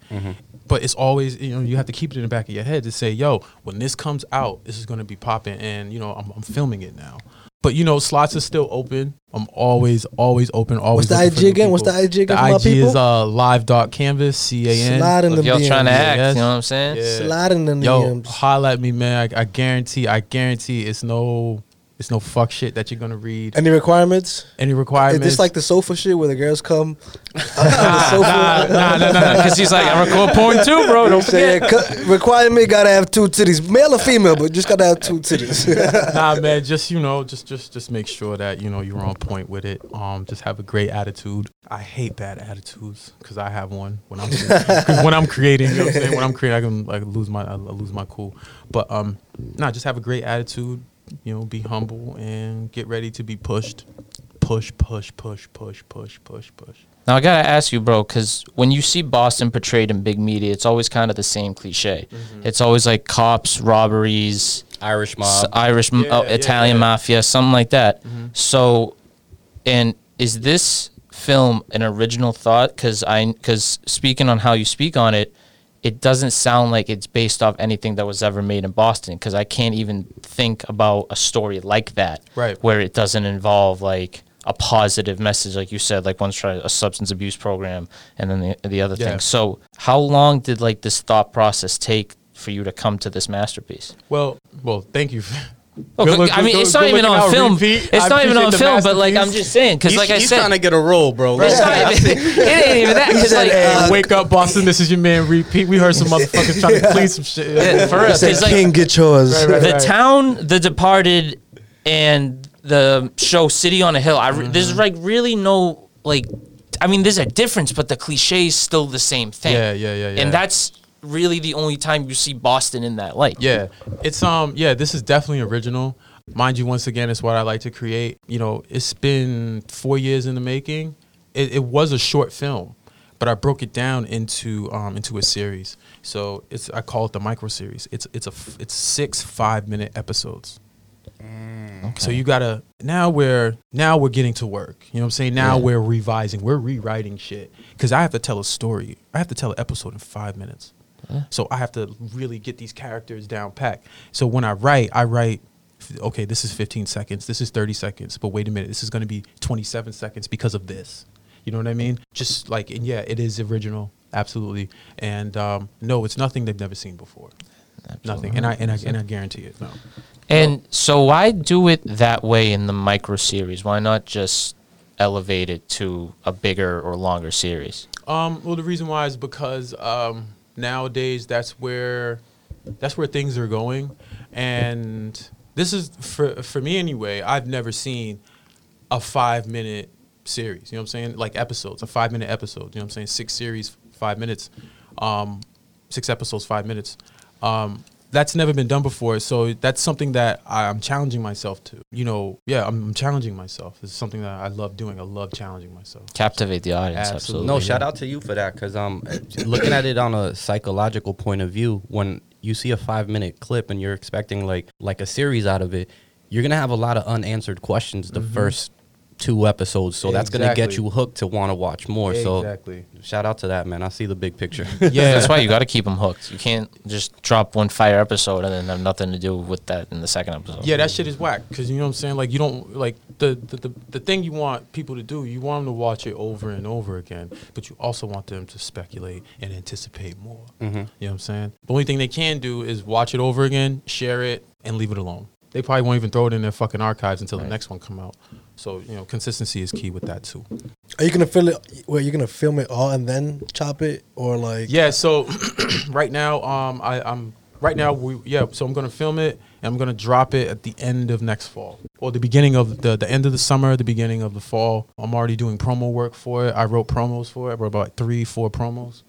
Speaker 4: but it's always you know you have to keep it in the back of your head to say, yo, when this comes out, this is going to be popping, and you know I'm, I'm filming it now. But you know slots are still open. I'm always always open. Always.
Speaker 3: What's the IG
Speaker 4: new
Speaker 3: again? What's the. IG again
Speaker 4: The
Speaker 3: for my
Speaker 4: IG is
Speaker 3: people?
Speaker 4: uh live dot canvas c a n.
Speaker 3: Slide in
Speaker 2: If
Speaker 3: them
Speaker 2: y'all trying to act,
Speaker 4: Yes.
Speaker 2: you know what I'm saying?
Speaker 4: Yeah.
Speaker 3: Slide in them
Speaker 4: Yo,
Speaker 3: DMs.
Speaker 4: holla at me, man. I, I guarantee. I guarantee it's no it's no fuck shit that you're gonna read.
Speaker 3: Any requirements?
Speaker 4: Any
Speaker 3: Is
Speaker 4: requirements?
Speaker 3: this like the sofa shit where the girls come? on the
Speaker 4: nah,
Speaker 3: sofa?
Speaker 4: nah, nah, nah, nah.
Speaker 2: Because he's like, I record porn too, bro. Don't
Speaker 3: Say,
Speaker 2: forget.
Speaker 3: yeah, cu- requirement gotta have two titties, male or female, but just gotta have two titties.
Speaker 4: nah, man, just you know, just just just make sure that you know you're on point with it. Um, just have a great attitude. I hate bad attitudes because I have one when I'm 'cause when I'm creating. You know what I'm saying? When I'm creating, I can like lose my I lose my cool. But um, nah, just have a great attitude. You know, be humble and get ready to be pushed. Push, push, push, push, push, push, push.
Speaker 2: Now I gotta ask you, bro, because when you see Boston portrayed in big media, it's always kind of the same cliche. It's always like cops, robberies,
Speaker 1: Irish
Speaker 2: s-
Speaker 1: mob.
Speaker 2: Irish,
Speaker 4: Yeah,
Speaker 2: uh,
Speaker 4: yeah,
Speaker 2: Italian
Speaker 4: yeah.
Speaker 2: mafia, something like that. So, and is this film an original thought? Because I, because speaking on how you speak on it, it doesn't sound like it's based off anything that was ever made in Boston. Because I can't even think about a story like that,
Speaker 4: Right.
Speaker 2: Where it doesn't involve like a positive message, like you said, like one's trying a substance abuse program, and then the the other
Speaker 4: Yeah.
Speaker 2: thing. So, how long did like this thought process take for you to come to this masterpiece?
Speaker 4: Well, well, thank you.
Speaker 2: Well,
Speaker 4: Good look-
Speaker 2: I mean,
Speaker 4: good-
Speaker 2: it's not even on film.
Speaker 4: repeat.
Speaker 2: It's
Speaker 4: I
Speaker 2: not even on film, but like I'm just saying, because like I said,
Speaker 1: he's
Speaker 2: said,
Speaker 1: trying to get a role, bro.
Speaker 2: it's not even, it ain't even that. Because like,
Speaker 3: said, uh,
Speaker 4: Wake up, Boston. This is your man. Repeat. We heard some motherfuckers trying to clean some shit.
Speaker 2: Yeah, for real.
Speaker 3: He said,
Speaker 2: It's like-
Speaker 3: King, get yours.
Speaker 4: Right, right.
Speaker 2: the town, The Departed, and the show City on a Hill. I re- mm-hmm. there's like really no like. I mean, there's a difference, but the cliche is still the same thing.
Speaker 4: Yeah, yeah, yeah, yeah.
Speaker 2: And that's really the only time you see Boston in that light.
Speaker 4: Yeah, it's um yeah, this is definitely original. Mind you, once again, it's what I like to create. You know, it's been four years in the making. It, it was a short film, but I broke it down into um into a series. So it's I call it the micro series. It's it's a it's six five minute episodes. Okay. So you gotta now we're now we're getting to work. You know what I'm saying? Now
Speaker 2: Yeah.
Speaker 4: we're revising, we're rewriting shit. Cause I have to tell a story. I have to tell an episode in five minutes. So I have to really get these characters down packed. So when I write, I write, okay, this is 15 seconds, this is 30 seconds, but wait a minute, this is gonna be 27 seconds because of this. You know what I mean? Just like, and yeah, it is original, absolutely. And um, no, it's nothing they've never seen before. nothing, and I and I and I guarantee it. No.
Speaker 2: And so why do it that way in the micro series? Why not just elevate it to a bigger or longer series?
Speaker 4: Um, well, the reason why is because um, nowadays that's where that's where things are going, and this is for for me anyway. I've never seen a five minute series. You know what I'm saying? Like episodes, a five minute episode. You know what I'm saying? Six series, five minutes. Um, six episodes, five minutes. Um, that's never been done before. So that's something that I'm challenging myself to. You know, yeah, I'm, I'm challenging myself. It's something that I love doing. I love challenging myself.
Speaker 2: Captivate the audience.
Speaker 4: Absolutely.
Speaker 2: Absolutely.
Speaker 1: No, shout out to you for that because um, looking at it on a psychological point of view, when you see a five minute clip and you're expecting like like a series out of it, you're gonna have a lot of unanswered questions the first two episodes. So that's gonna get you hooked to want to watch more.
Speaker 4: Exactly.
Speaker 1: So shout out to that man. I see the big picture.
Speaker 4: Yeah,
Speaker 2: That's why you got to keep them hooked. You can't just drop one fire episode and then have nothing to do with that in the second episode.
Speaker 4: Yeah, that shit is whack. Cause you know what I'm saying. Like you don't like the, the the the thing you want people to do. You want them to watch it over and over again, but you also want them to speculate and anticipate more. Mm-hmm. You know what I'm saying. The only thing they can do is watch it over again, share it, and leave it alone. They probably won't even throw it in their fucking archives until the next one come out. So you know, consistency is key with that too.
Speaker 3: Are you gonna film it? Where you're gonna film it all and then chop it, or like?
Speaker 4: Yeah. So right now, um, I, I'm right now. We yeah. So I'm gonna film it and I'm gonna drop it at the end of next fall or the beginning of the the end of the summer, the beginning of the fall. I'm already doing promo work for it. I wrote promos for it. I wrote about three, four promos.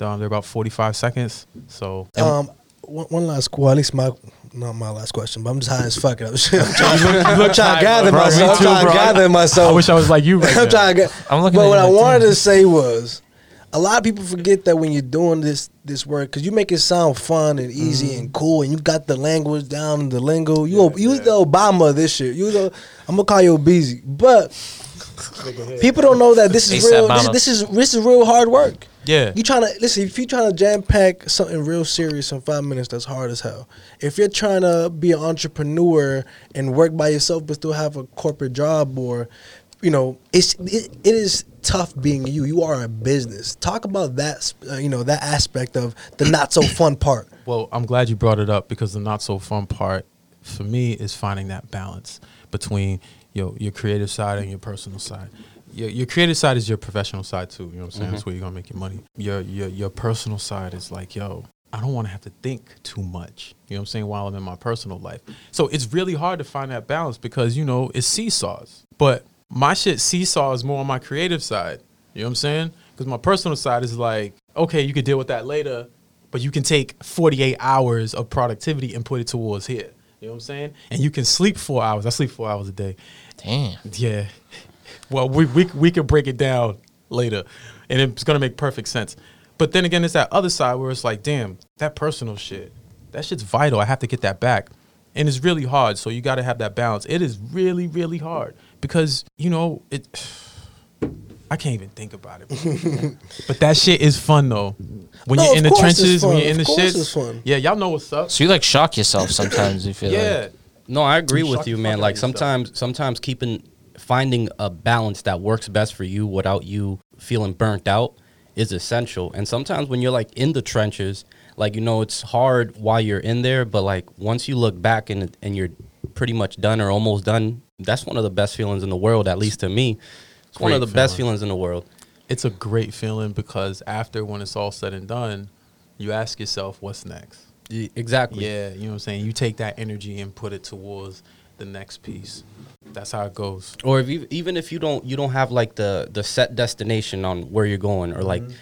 Speaker 4: Um, they're about 45 seconds. So
Speaker 3: Um, one, one last, well, at least my, not my last question, but I'm just high as fuck. I'm trying, I'm trying to gather
Speaker 4: Bro,
Speaker 3: myself. I'm
Speaker 4: too,
Speaker 3: trying to gather myself.
Speaker 4: I wish I was like you right
Speaker 3: I'm
Speaker 4: now.
Speaker 3: trying to.
Speaker 2: I'm looking
Speaker 3: But what I
Speaker 2: like,
Speaker 3: wanted to say was, a lot of people forget that when you're doing this this work, because you make it sound fun and easy and cool, and you got the language down, the lingo. You
Speaker 4: Mm-hmm. Yeah,
Speaker 3: you
Speaker 4: yeah.
Speaker 3: the Obama of this shit. You the I'm gonna call you Beezy, but people don't know that this is real. This, this is this is real hard work.
Speaker 4: Yeah.
Speaker 3: You trying to listen? If you trying to jam pack something real serious in five minutes, that's hard as hell. If you're trying to be an entrepreneur and work by yourself but still have a corporate job, or you know, it's it, it is tough being you. You are a business. Talk about that. Uh, you know that aspect of the not so fun part.
Speaker 4: Well, I'm glad you brought it up because the not so fun part for me is finding that balance between your your creative side and your personal side. Your, your creative side is your professional side too. You know what I'm saying? That's mm-hmm. where you're gonna make your money. Your your your personal side is like, yo, I don't want to have to think too much. You know what I'm saying? While I'm in my personal life, so it's really hard to find that balance because you know it's seesaws. But my shit seesaw is more on my creative side. You know what I'm saying? Because my personal side is like, okay, you could deal with that later, but you can take 48 hours of productivity and put it towards here. You know what I'm saying? And you can sleep four hours. I sleep four hours a day.
Speaker 2: Damn.
Speaker 4: Yeah. Well, we we we could break it down later, and it's gonna make perfect sense. But then again, it's that other side where it's like, damn, that personal shit, that shit's vital. I have to get that back, and it's really hard. So you got to have that balance. It is really really hard because you know it. I can't even think about it, but that shit is fun though. When
Speaker 3: No,
Speaker 4: you're in the trenches, when you're in the
Speaker 3: Of course
Speaker 4: shit, yeah, y'all know what's up.
Speaker 2: So you like shock yourself sometimes. You feel like
Speaker 4: Yeah,
Speaker 2: like
Speaker 1: No, I agree
Speaker 4: You
Speaker 1: with you, man. Like
Speaker 4: of yourself.
Speaker 1: sometimes, sometimes keeping finding a balance that works best for you without you feeling burnt out is essential. And sometimes when you're like in the trenches, like you know, it's hard while you're in there, but like once you look back and and you're pretty much done or almost done, that's one of the best feelings in the world. At least to me, it's one of the
Speaker 4: Great
Speaker 1: best feelings in the world.
Speaker 4: it's a great feeling because after when it's all said and done, you ask yourself, what's next?
Speaker 1: Exactly.
Speaker 4: Yeah, you know what I'm saying? You take that energy and put it towards the next piece. That's how it goes.
Speaker 1: or if you, even if you don't you don't have like the the set destination on where you're going or like mm-hmm.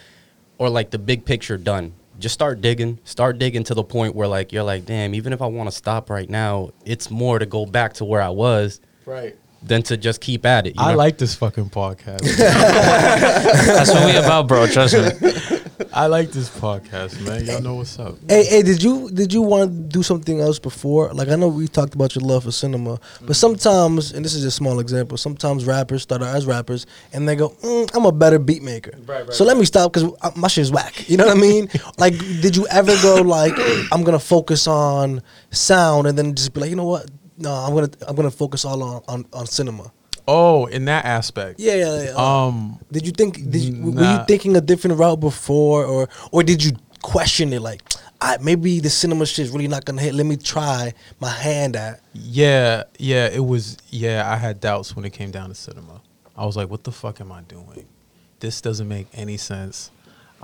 Speaker 1: or like the big picture done just start digging start digging to the point where like you're like damn even if i want to stop right now it's more to go back to where i was
Speaker 4: Right.
Speaker 1: than to just keep at it you
Speaker 4: I
Speaker 1: know?
Speaker 4: like this fucking podcast.
Speaker 2: that's what we about, bro. Trust me.
Speaker 4: I like this podcast, man. Y'all know what's up.
Speaker 3: Hey, hey, did you did you want to do something else before? Like I know we talked about your love for cinema, but sometimes, and this is a small example, sometimes rappers start out as rappers and they go, mm, "I'm a better beat maker."
Speaker 4: Right, right,
Speaker 3: so let me stop because my shit is whack. You know what I mean? like, did you ever go like, "I'm gonna focus on sound," and then just be like, "You know what? No, I'm gonna I'm gonna focus all on on, on cinema."
Speaker 4: Oh, in that aspect.
Speaker 3: Yeah, yeah. yeah.
Speaker 4: Um,
Speaker 3: Did you think? Did you, were you thinking a different route before, or or did you question it? Like, I, maybe the cinema shit's really not gonna hit. Let me try my hand at.
Speaker 4: Yeah, yeah, it was. Yeah, I had doubts when it came down to cinema. I was like, "What the fuck am I doing? This doesn't make any sense."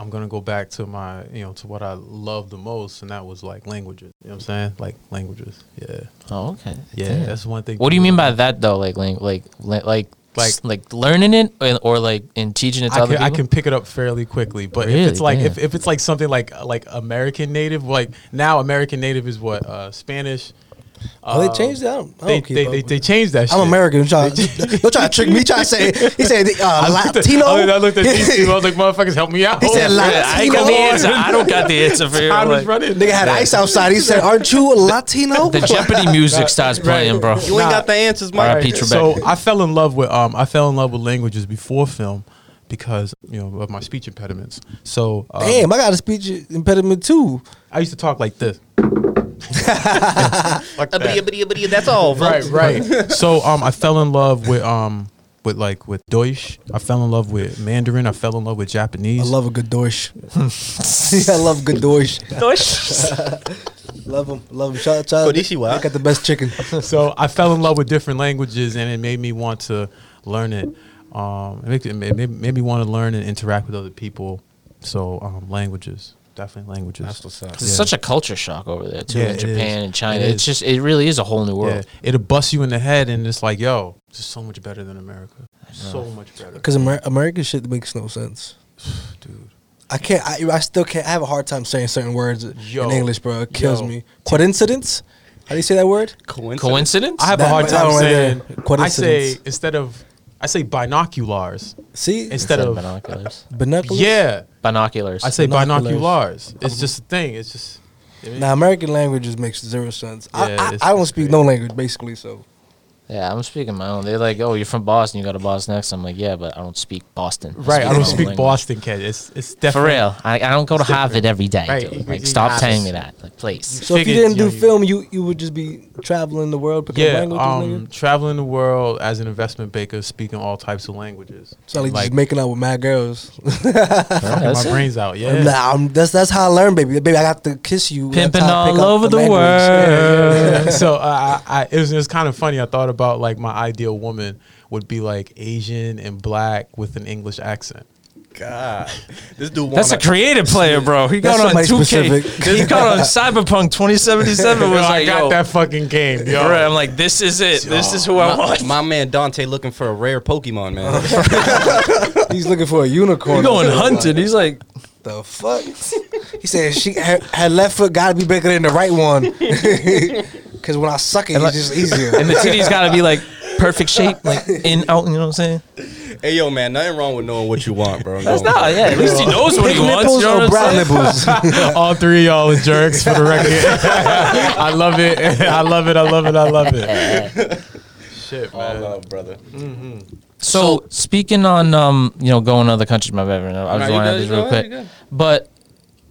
Speaker 4: I'm gonna go back to my, you know, to what I love the most, and that was like languages. You know what I'm saying? Like languages. Yeah,
Speaker 2: Oh, okay.
Speaker 4: yeah.
Speaker 2: Damn.
Speaker 4: That's one thing.
Speaker 2: What do you mean by that though? Like, like, like, like, like,
Speaker 4: Like-
Speaker 2: learning it, or, or like in teaching it to
Speaker 4: I
Speaker 2: other
Speaker 4: can, I can pick it up fairly quickly, but
Speaker 2: Really?
Speaker 4: if it's like if, if it's like something like like American Native, like now American Native is what uh, Spanish.
Speaker 3: Oh, they changed that. I don't, I don't
Speaker 4: they, they, they changed that.
Speaker 3: I'm
Speaker 4: shit.
Speaker 3: American. Don't try, don't try to trick me. Try to say he said uh,
Speaker 4: I looked at-
Speaker 3: Latino.
Speaker 4: I looked at these two. I was like, "Motherfuckers, help me out!"
Speaker 3: He said
Speaker 2: Yeah, I ain't got the answer. I don't got the answer for you.
Speaker 4: Time
Speaker 2: Like,
Speaker 4: running.
Speaker 3: Nigga had ice outside. He said, "Aren't you a Latino?"
Speaker 2: the Jeopardy music starts playing, bro.
Speaker 1: You ain't got the answers, Mike.
Speaker 2: Alright, Pete Trebek.
Speaker 4: So I fell in love with um I fell in love with languages before film because you know of my speech impediments. So um,
Speaker 3: Damn, I got a speech impediment too.
Speaker 4: I used to talk like this. that.
Speaker 1: That's all,
Speaker 4: Right,
Speaker 1: folks.
Speaker 4: right. so um I fell in love with um with like with Deutsch. I fell in love with Mandarin. I fell in love with Japanese.
Speaker 3: I love a good Deutsch. I love good Deutsch. Deutsch. Love them. Love them. Shout, shout out.
Speaker 1: Konnichiwa.
Speaker 3: They got the best chicken.
Speaker 4: so I fell in love with different languages, and it made me want to learn it. Um, it made, it made, made me want to learn and interact with other people. So um, languages, definitely languages.
Speaker 1: That's what's up.
Speaker 2: It's such a culture shock over there too
Speaker 4: Yeah,
Speaker 2: in
Speaker 4: it
Speaker 2: Japan
Speaker 4: is.
Speaker 2: and China.
Speaker 4: It
Speaker 2: it's just it really is a whole new
Speaker 4: yeah,
Speaker 2: world.
Speaker 4: it'll bust you in the head, and it's like, yo, this is so much better than America. So much better,
Speaker 3: Because Amer- American shit makes no sense.
Speaker 4: dude.
Speaker 3: I can't. I, I still can't. I have a hard time saying certain words
Speaker 4: Yo.
Speaker 3: in English, bro. It kills
Speaker 4: Yo.
Speaker 3: me. Coincidence? How do you say that word?
Speaker 1: Coincidence.
Speaker 2: Coincidence?
Speaker 4: I have
Speaker 3: That-
Speaker 4: a hard
Speaker 3: that
Speaker 4: time
Speaker 3: one right
Speaker 4: saying.
Speaker 3: there.
Speaker 4: I
Speaker 3: Coincidence.
Speaker 4: say instead of I say binoculars
Speaker 3: See,
Speaker 4: instead of
Speaker 2: binoculars.
Speaker 3: binoculars.
Speaker 4: yeah.
Speaker 2: Binoculars.
Speaker 4: I say
Speaker 3: Binoculars.
Speaker 4: binoculars. It's uh-huh. just a thing. It's just.
Speaker 3: Now American languages makes zero sense.
Speaker 4: Yeah,
Speaker 3: I, I,
Speaker 4: it's-
Speaker 3: I don't
Speaker 4: it's
Speaker 3: speak
Speaker 4: great.
Speaker 3: no language basically, so
Speaker 2: yeah, I'm speaking my own. They're like, oh, you're from Boston. You go to Boston next. I'm like, yeah, but I don't speak Boston.
Speaker 4: Right,
Speaker 2: speak
Speaker 4: I
Speaker 2: my
Speaker 4: don't
Speaker 2: own
Speaker 4: speak
Speaker 2: language.
Speaker 4: Boston, kid. It's it's
Speaker 2: For
Speaker 4: definitely
Speaker 2: real, I, I don't go to Harvard every day.
Speaker 4: Right,
Speaker 2: dude.
Speaker 4: you-
Speaker 2: Like,
Speaker 4: you-
Speaker 2: stop
Speaker 4: you-
Speaker 2: telling me that, like, please.
Speaker 3: so if you
Speaker 4: Figured,
Speaker 3: didn't do
Speaker 4: you know, you-
Speaker 3: film, you you would just be traveling the world picking
Speaker 4: Yeah,
Speaker 3: languages.
Speaker 4: um,
Speaker 3: nigga?
Speaker 4: traveling the world as an investment banker, speaking all types of languages.
Speaker 3: So like,
Speaker 4: like
Speaker 3: just making out with mad girls.
Speaker 4: fucking
Speaker 2: That's
Speaker 4: my
Speaker 2: it.
Speaker 4: brains out. Yeah,
Speaker 3: Nah, I'm- that's that's how I learned, baby. Baby, I got to kiss you. That's
Speaker 2: Pimping
Speaker 3: how I pick
Speaker 2: all
Speaker 3: up
Speaker 2: over the
Speaker 3: language.
Speaker 2: world.
Speaker 4: Yeah. so uh, I, I, it was it was kind of funny. I thought about like my ideal woman would be like Asian and black with an English accent.
Speaker 1: God, this dude.
Speaker 2: That's a creative player, bro. He got on 2K. He got on Cyberpunk 2077. Was
Speaker 4: Yo, I got
Speaker 2: yo,
Speaker 4: that fucking game. Yo.
Speaker 2: Right, I'm like, this is it. This is who I
Speaker 1: My,
Speaker 2: want.
Speaker 1: my man Dante looking for a rare Pokemon, man.
Speaker 3: He's looking for a unicorn.
Speaker 2: He's going hunting. He's like,
Speaker 3: The fuck? he said she her, her left foot got to be bigger than the right one. Because when I suck it, it's just easier.
Speaker 2: and the titty's got to be like perfect shape, like in, out. You know what I'm saying?
Speaker 1: hey, yo, man, nothing wrong with knowing what you want, bro.
Speaker 2: That's
Speaker 1: No.
Speaker 2: not. Yeah, at least he knows what he wants.
Speaker 3: nipples
Speaker 2: You know
Speaker 3: or brown nipples?
Speaker 4: All three of y'all are jerks for the record. I love it. I love it. I love it. I love it. Shit,
Speaker 1: All love, brother.
Speaker 2: So speaking on, um, you know, going to other countries, my bad. I was
Speaker 1: you
Speaker 2: going to
Speaker 1: good,
Speaker 2: this real quick. But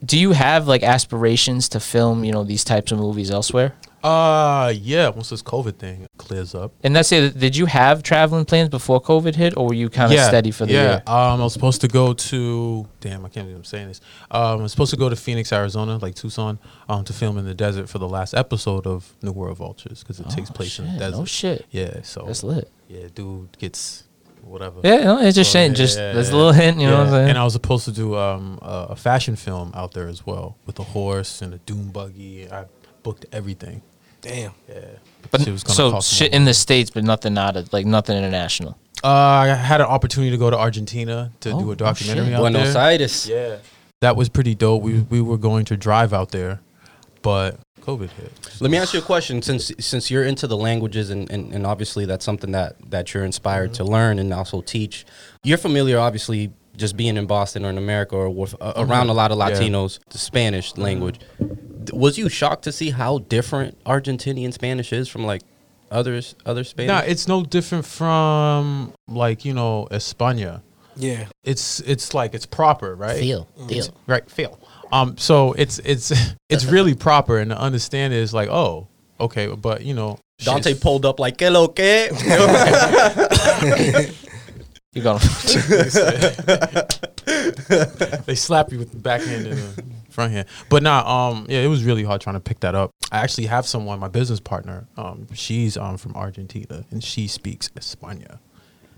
Speaker 2: do you have like aspirations to film, you know, these types of movies elsewhere?
Speaker 4: Uh, yeah. Once this COVID thing clears up,
Speaker 2: And that's it. Did you have traveling plans before COVID hit, or were you kind of steady for the
Speaker 4: yeah.
Speaker 2: year?
Speaker 4: Um, I was supposed to go to. Damn, I can't believe I'm saying this. Um, I was supposed to go to Phoenix, Arizona, like Tucson, um, to film in the desert for the last episode of New World Vultures because it takes
Speaker 2: Oh,
Speaker 4: place in the
Speaker 2: shit.
Speaker 4: desert.
Speaker 2: No shit.
Speaker 4: Yeah. So
Speaker 2: That's lit.
Speaker 4: yeah, dude gets whatever.
Speaker 2: Yeah, no, it's just
Speaker 4: So,
Speaker 2: saying,
Speaker 4: yeah,
Speaker 2: just
Speaker 4: yeah,
Speaker 2: there's a little hint, you know what I'm saying?
Speaker 4: And I was supposed to do um, a, a fashion film out there as well with a horse and a dune buggy. I booked everything.
Speaker 3: Damn.
Speaker 4: Yeah.
Speaker 2: but
Speaker 4: Shit was gonna
Speaker 2: so shit
Speaker 4: more.
Speaker 2: in the states, but nothing out of like nothing international.
Speaker 4: Uh, I had an opportunity to go to Argentina to
Speaker 2: Oh,
Speaker 4: do
Speaker 2: oh,
Speaker 4: a documentary
Speaker 2: shit.
Speaker 4: out
Speaker 1: Buenos
Speaker 4: there.
Speaker 1: Aires.
Speaker 4: Yeah, that was pretty dope. We we were going to drive out there, but COVID hit.
Speaker 1: Let me ask you a question. Since since you're into the languages and, and, and obviously that's something that, that you're inspired to learn and also teach, you're familiar obviously just being in Boston or in America or with, uh, around a lot of
Speaker 4: Yeah.
Speaker 1: Latinos, the Spanish language. D- Was you shocked to see how different Argentinian Spanish is from like others other Spanish?
Speaker 4: Nah, it's no different from like you know España.
Speaker 3: Yeah.
Speaker 4: It's it's like it's proper, right?
Speaker 2: Feel,
Speaker 4: feel, right feel um so it's it's it's really proper and to understand is like oh okay but you know
Speaker 1: Dante
Speaker 4: shit's-
Speaker 1: pulled up like, que lo que?
Speaker 2: You going?
Speaker 4: they slap you with the backhand and uh, front hand. But nah, um, yeah, it was really hard trying to pick that up. I actually have someone, my business partner. Um, she's um from Argentina and she speaks España.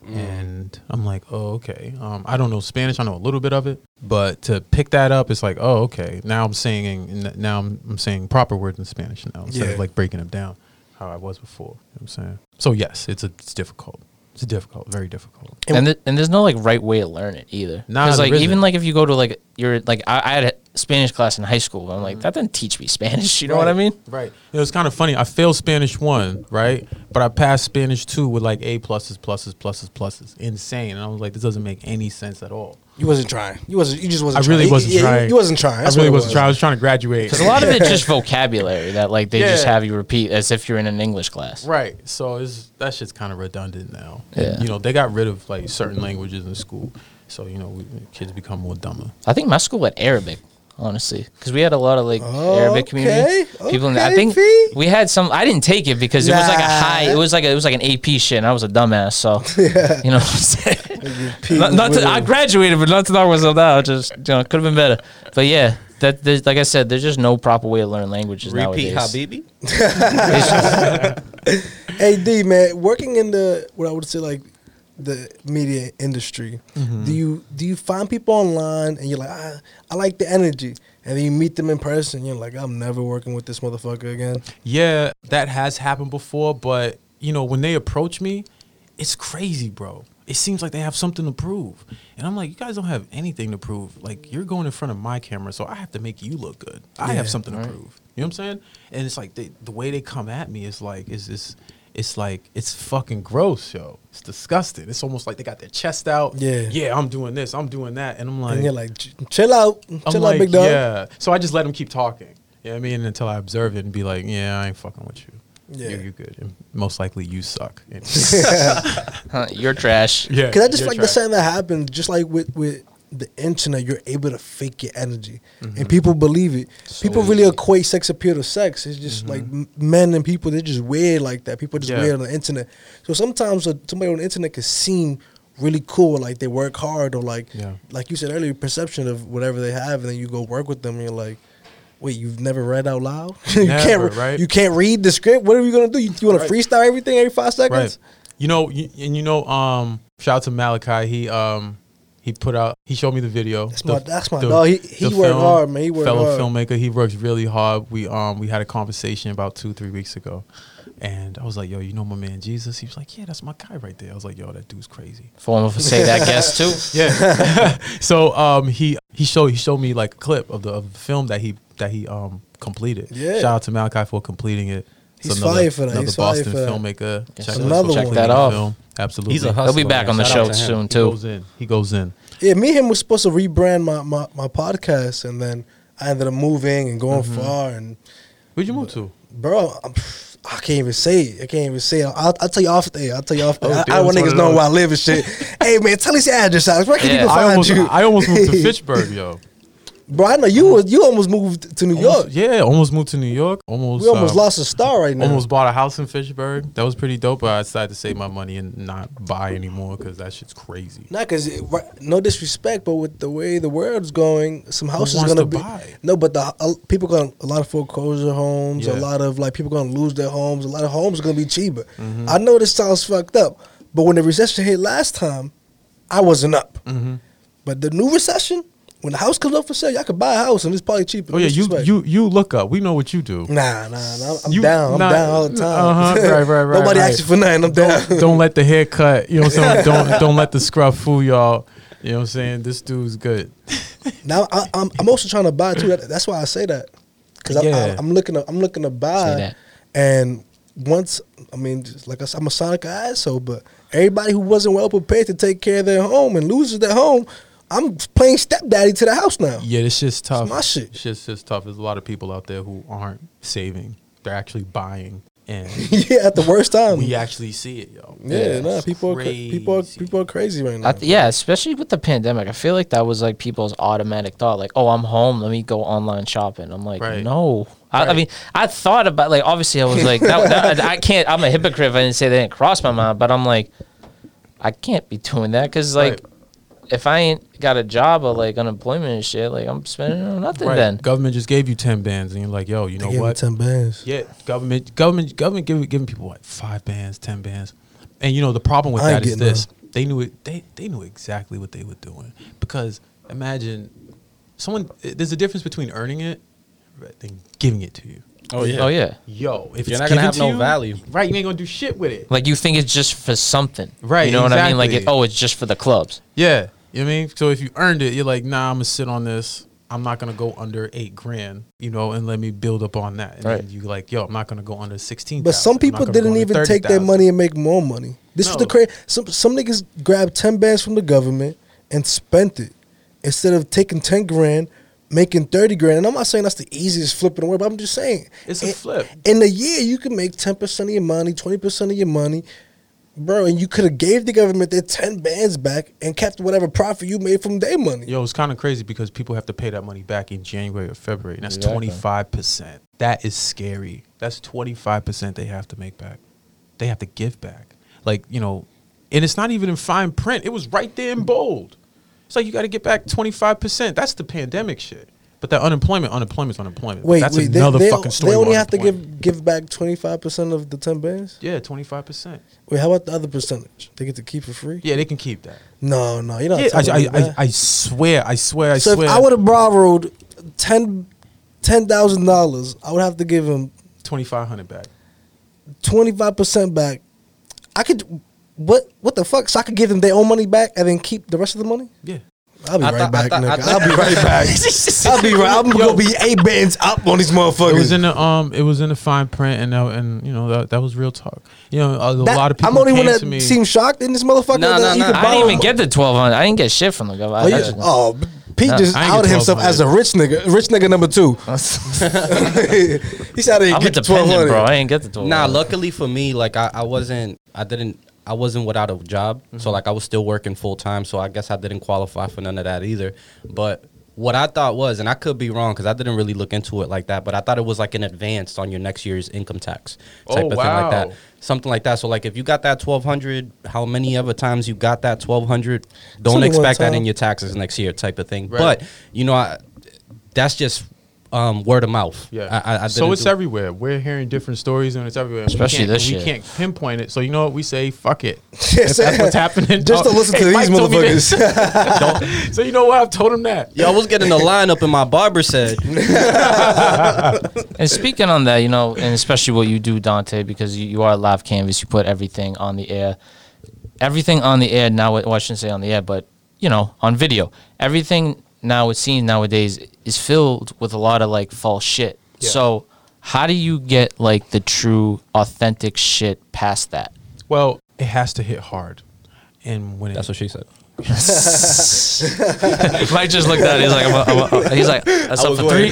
Speaker 4: And I'm like, oh, okay. Um, I don't know Spanish. I know a little bit of it, but to pick that up, it's like, oh, okay. Now I'm saying, now I'm, I'm saying proper words in Spanish now instead
Speaker 3: Yeah.
Speaker 4: of like breaking them down how I was before. You know what I'm saying? So yes, it's a, it's difficult. It's difficult, very difficult.
Speaker 2: and th- and there's no like right way to learn it either.
Speaker 4: Nah,
Speaker 2: Because like even like if you go to like you're like I, I had Spanish class in high school. I'm like mm-hmm. that didn't teach me Spanish. You know what I mean?
Speaker 4: Right. It was kind of funny. I failed Spanish one, right? But I passed Spanish two with like A pluses, pluses, pluses, pluses. Insane. And I was like, this doesn't make any sense at all.
Speaker 3: You wasn't trying. You wasn't. You just wasn't. Trying.
Speaker 4: I really
Speaker 3: trying.
Speaker 4: wasn't
Speaker 3: Yeah, you-
Speaker 4: trying.
Speaker 3: You wasn't trying. That's
Speaker 4: I really wasn't
Speaker 3: was.
Speaker 4: trying. I was trying to graduate.
Speaker 2: Because a lot of it's just vocabulary that like they just have you repeat as if you're in an English class.
Speaker 4: Right. So it's that shit's kind of redundant now. And,
Speaker 2: Yeah.
Speaker 4: you know, they got rid of like certain languages in school. So, you know, we, kids become more dumber.
Speaker 2: I think my school had Arabic, honestly, because we had a lot of like Arabic community
Speaker 3: Okay,
Speaker 2: people. In I
Speaker 3: okay,
Speaker 2: think
Speaker 3: V.
Speaker 2: we had some. I didn't take it because it was like a
Speaker 3: Nah.
Speaker 2: high. It was like a, it was like an AP shit, and I was a dumbass. So you know, what I'm saying?
Speaker 3: Pete
Speaker 2: not, not to, I graduated, but not to knock myself down. Just you know, could have been better. But yeah, that there's, like I said, there's just no proper way to learn languages
Speaker 1: Repeat,
Speaker 2: nowadays.
Speaker 1: Habibi.
Speaker 2: It's just-
Speaker 3: Hey D man, working in the what I would say like the media industry,
Speaker 4: Mm-hmm.
Speaker 3: do you do you find people online and you're like, ah, I like the energy, and then you meet them in person, and you're like, I'm never working with this motherfucker again.
Speaker 4: Yeah, that has happened before, but you know, when they approach me, it's crazy, bro. It seems like they have something to prove. And I'm like, you guys don't have anything to prove. Like you're going in front of my camera, so I have to make you look good. I
Speaker 3: Yeah,
Speaker 4: have something
Speaker 2: right.
Speaker 4: to prove. You know what I'm saying? And it's like they, the way they come at me is like is this it's like it's fucking gross, yo. It's disgusting. It's almost like they got their chest out.
Speaker 3: Yeah.
Speaker 4: Yeah, I'm doing this. I'm doing that. And I'm like
Speaker 3: and you're like, chill out,
Speaker 4: I'm
Speaker 3: chill
Speaker 4: like,
Speaker 3: out, big dog.
Speaker 4: Yeah. So I just let them keep talking. You know I mean? Until I observe it and be like, yeah, I ain't fucking with you.
Speaker 3: Yeah.
Speaker 4: You, you good. And most likely you suck.
Speaker 2: Huh, you're trash.
Speaker 4: yeah.
Speaker 3: Because I just
Speaker 4: you're
Speaker 3: like the same that happens, just like with with the internet, you're able to fake your energy,
Speaker 4: Mm-hmm.
Speaker 3: and people believe it. people really equate sex appeal to sex. It's just like men and people, they're just weird like that. People are just
Speaker 4: Mm-hmm. Yeah.
Speaker 3: weird on the internet. So sometimes uh, somebody on the internet can seem really cool, like they work hard, or like
Speaker 4: Yeah.
Speaker 3: like you said earlier, perception of whatever they have, and then you go work with them, and you're like. Wait, you've never read out loud? you
Speaker 4: Never,
Speaker 3: can't, re-
Speaker 4: right?
Speaker 3: You can't read the script. What are you gonna do? You, you want
Speaker 4: Right.
Speaker 3: to freestyle everything every five seconds?
Speaker 4: Right. You know, you, and you know, um, shout out to Malachi. He um he put out he showed me the video.
Speaker 3: That's
Speaker 4: The-
Speaker 3: my- that's my
Speaker 4: the-
Speaker 3: dog. He- he
Speaker 4: the
Speaker 3: work hard, man. He work
Speaker 4: fellow
Speaker 3: hard.
Speaker 4: filmmaker. He works really hard. We um we had a conversation about two three weeks ago, and I was like, yo, you know my man Jesus. He was like, yeah, that's my guy right there. I was like, yo, that dude's crazy.
Speaker 2: Form of say that guest too.
Speaker 4: Yeah. so um he he showed he showed me like a clip of the of the film that he that he um completed.
Speaker 3: Yeah.
Speaker 4: Shout out to Malachi for completing it.
Speaker 3: He's fire for that.
Speaker 4: Another
Speaker 3: He's fire
Speaker 4: Boston filmmaker. Check,
Speaker 3: Another
Speaker 4: for
Speaker 3: one.
Speaker 2: that off.
Speaker 4: Film. Absolutely.
Speaker 1: He's a hustler.
Speaker 2: He'll be back on the
Speaker 1: Shout
Speaker 2: show
Speaker 1: out to him.
Speaker 2: soon
Speaker 4: He goes in. He goes in.
Speaker 3: Yeah, me and him was supposed to rebrand my, my, my podcast, and then I ended up moving and going
Speaker 4: Mm-hmm.
Speaker 3: far. And
Speaker 4: Where'd you move to?
Speaker 3: bro, I'm, I can't even say it. I can't even say it. I'll, I'll tell you off there. I'll tell you off there.
Speaker 4: Oh,
Speaker 3: I, I want niggas know where I live and shit. hey man, tell us your address, Alex. Where can
Speaker 2: Yeah.
Speaker 3: people
Speaker 4: I
Speaker 3: find
Speaker 4: almost,
Speaker 3: you?
Speaker 4: I almost moved to Fitchburg, yo.
Speaker 3: Bro, I know you was you almost moved to New York.
Speaker 4: Almost- yeah, almost moved to New York. Almost.
Speaker 3: we almost
Speaker 4: uh,
Speaker 3: lost a star right now.
Speaker 4: Almost bought a house in Fitchburg. That was pretty dope. But I decided to save my money and not buy anymore because that shit's crazy.
Speaker 3: Not because no disrespect, but with the way the world's going, some houses
Speaker 4: wants
Speaker 3: gonna
Speaker 4: to
Speaker 3: be
Speaker 4: buy?
Speaker 3: no. But the uh, people going a lot of foreclosure homes, a lot of like people gonna lose their homes. A lot of homes are gonna be cheaper.
Speaker 4: Mm-hmm.
Speaker 3: I know this sounds fucked up, but when the recession hit last time, I wasn't up.
Speaker 4: Mm-hmm.
Speaker 3: But the new recession, when the house comes up for sale, y'all could buy a house and it's probably cheaper.
Speaker 4: Oh yeah, you
Speaker 3: Disrespect.
Speaker 4: you you look up. We know what you do.
Speaker 3: Nah, nah, nah. I'm
Speaker 4: You-
Speaker 3: down. I'm
Speaker 4: nah,
Speaker 3: down all the time.
Speaker 4: uh-huh, right, right, right,
Speaker 3: Nobody
Speaker 4: right.
Speaker 3: asks you for nothing. I'm down.
Speaker 4: Don't, don't let the haircut. You know what I'm saying. Don't don't let the scrub fool y'all. You know what I'm saying. This dude's good.
Speaker 3: Now I, I'm I'm also trying to buy too. That's why I say that because
Speaker 4: Yeah.
Speaker 3: I'm looking to I'm looking to
Speaker 2: Say
Speaker 3: buy,
Speaker 2: that.
Speaker 3: and once I mean just like I said, I'm a Sonic asshole, but everybody who wasn't well prepared to take care of their home and loses their home, I'm playing stepdaddy to the house now.
Speaker 4: Yeah, this shit's tough.
Speaker 3: my shit.
Speaker 4: This shit's just tough. There's a lot of people out there who aren't saving. They're actually buying, and
Speaker 3: yeah, at the worst time.
Speaker 4: we actually see it, yo.
Speaker 3: yeah,
Speaker 4: It's
Speaker 3: nah, people are people are
Speaker 4: crazy.
Speaker 3: people are crazy right now.
Speaker 2: I th- yeah, especially with the pandemic, I feel like that was like people's automatic thought, like, "Oh, I'm home, let me go online shopping." I'm like,
Speaker 4: Right.
Speaker 2: no. I, I mean, I thought about like obviously I was like, that, that- I can't. I'm a hypocrite if I didn't say that didn't cross my mind, but I'm like, I can't be doing that because like,
Speaker 4: Right.
Speaker 2: If I ain't got a job or like unemployment and shit, like I'm spending on nothing then.
Speaker 4: Government just gave you ten bands, and you're like, yo, you
Speaker 3: They
Speaker 4: know
Speaker 3: gave
Speaker 4: what?
Speaker 3: ten bands.
Speaker 4: Yeah, government, government, government giving giving people what five bands, ten bands, and you know the problem with
Speaker 3: I
Speaker 4: that is
Speaker 3: getting
Speaker 4: this: they knew it. They they knew exactly what they were doing because imagine someone. There's a difference between earning it right, than giving it to you.
Speaker 1: Oh yeah.
Speaker 2: Oh yeah.
Speaker 4: Yo, if
Speaker 1: You're
Speaker 4: it's
Speaker 1: not gonna have
Speaker 4: to
Speaker 1: no
Speaker 4: you,
Speaker 1: value.
Speaker 4: right? You ain't gonna do shit with it.
Speaker 2: Like you think it's just for something,
Speaker 4: Right,
Speaker 2: You know what I mean? Like, it, oh, it's just for the clubs.
Speaker 4: Yeah, you know what I mean. So if you earned it, you're like, nah, I'm gonna sit on this. I'm not gonna go under eight grand, you know, and let me build up on that. And
Speaker 2: Right.
Speaker 4: then you like, yo, I'm not gonna go under sixteen.
Speaker 3: But some people didn't even take their money and make more money. This was the
Speaker 4: No.
Speaker 3: crazy. Some some niggas grabbed ten bands from the government and spent it instead of taking ten grand, making thirty grand. And I'm not saying that's the easiest flip in the world, but I'm just saying
Speaker 4: It's a
Speaker 3: in-
Speaker 4: flip.
Speaker 3: In a year, you can make ten percent of your money, twenty percent of your money, bro. And you could have gave the government their ten bands back and kept whatever profit you made from their money.
Speaker 4: Yo, it's kind of crazy because people have to pay that money back in January or February, and that's
Speaker 2: Exactly.
Speaker 4: twenty five percent. That is scary. That's twenty five percent they have to make back. They have to give back. Like you know, and it's not even in fine print. It was right there in bold. It's like you got to get back twenty five percent. That's the pandemic shit. But that unemployment, unemployment's unemployment.
Speaker 3: Wait,
Speaker 4: that's
Speaker 3: wait,
Speaker 4: another
Speaker 3: they,
Speaker 4: fucking story.
Speaker 3: they only have to give give back twenty five percent of the ten bands.
Speaker 4: Yeah, twenty five percent.
Speaker 3: Wait, how about the other percentage? They get to keep for free?
Speaker 4: Yeah, they can keep that.
Speaker 3: No, no, you're not.
Speaker 4: Yeah, I, I, I. I swear, I swear, I
Speaker 3: so
Speaker 4: swear.
Speaker 3: if I would have borrowed ten ten thousand dollars, I would have to give him
Speaker 4: twenty five hundred back.
Speaker 3: twenty five percent back. I could what what the fuck? So I could give them their own money back and then keep the rest of the money.
Speaker 4: Yeah.
Speaker 3: I'll be
Speaker 1: I
Speaker 3: right
Speaker 1: thought- I
Speaker 3: back,
Speaker 1: thought- I
Speaker 3: nigga.
Speaker 1: thought-
Speaker 3: I'll be right back. I'll be right. I'm gonna be eight bands up on these motherfuckers.
Speaker 4: It was in the um, it was in the fine print, and that, and you know that, that was real talk. You know, a,
Speaker 3: That-
Speaker 4: lot of people
Speaker 3: I'm the only one
Speaker 4: came
Speaker 3: that
Speaker 4: to me.
Speaker 3: seemed shocked in this motherfucker.
Speaker 1: Nah,
Speaker 3: that
Speaker 1: nah,
Speaker 3: you
Speaker 1: nah.
Speaker 3: could
Speaker 2: I
Speaker 3: borrow-
Speaker 2: didn't even get the twelve hundred. I didn't get shit from the government.
Speaker 3: Oh,
Speaker 2: I
Speaker 3: you,
Speaker 2: just-
Speaker 3: oh, Pete
Speaker 2: Nah,
Speaker 3: just
Speaker 4: I ain't get
Speaker 3: outed himself
Speaker 4: 1200.
Speaker 3: as a rich nigga. Rich nigga number two. he said he
Speaker 2: I'm a
Speaker 3: get the twelve
Speaker 2: dependent, bro. I
Speaker 3: hundred.
Speaker 2: ain't get the twelve.
Speaker 1: Nah, luckily for me, like I, I wasn't, I didn't, I wasn't without a job, so mm-hmm. like I was still working full time. So I guess I didn't qualify for none of that either. But what I thought was, and I could be wrong because I didn't really look into it like that, but I thought it was like an advance on your next year's income tax type
Speaker 4: Oh,
Speaker 1: of thing like that, something like that. So like if you got that twelve hundred, how many other times you got that twelve hundred? Don't
Speaker 3: only
Speaker 1: expect that in your taxes next year, type of thing.
Speaker 4: Right.
Speaker 1: But you know, I, that's just um, word of mouth.
Speaker 4: Yeah.
Speaker 1: I, I, I
Speaker 4: so it's
Speaker 1: do-
Speaker 4: everywhere. We're hearing different stories, and it's everywhere.
Speaker 2: Especially
Speaker 4: we can't,
Speaker 2: this
Speaker 4: We
Speaker 2: shit.
Speaker 4: can't pinpoint it. So you know what we say? Fuck it.
Speaker 3: Yes,
Speaker 4: If that's what's happening.
Speaker 3: Just to listen
Speaker 4: hey,
Speaker 3: to these
Speaker 4: Mike told me this.
Speaker 3: motherfuckers.
Speaker 4: so you know what? I've told him that.
Speaker 1: Yo, I was getting a lineup, and my barber said.
Speaker 2: And speaking on that, you know, and especially what you do, Dante, because you, you are a live canvas, you put everything on the air. Everything on the air now, well, I shouldn't say on the air, but, you know, on video. Everything now it seems nowadays is filled with a lot of like false shit.
Speaker 4: Yeah.
Speaker 2: So, how do you get like the true, authentic shit past that?
Speaker 4: Well, it has to hit hard, and when
Speaker 1: That's
Speaker 4: it,
Speaker 1: what she said.
Speaker 2: Mike just looked at it. He's like, I'm a, I'm a, uh, he's like, that's up
Speaker 1: was
Speaker 2: for three.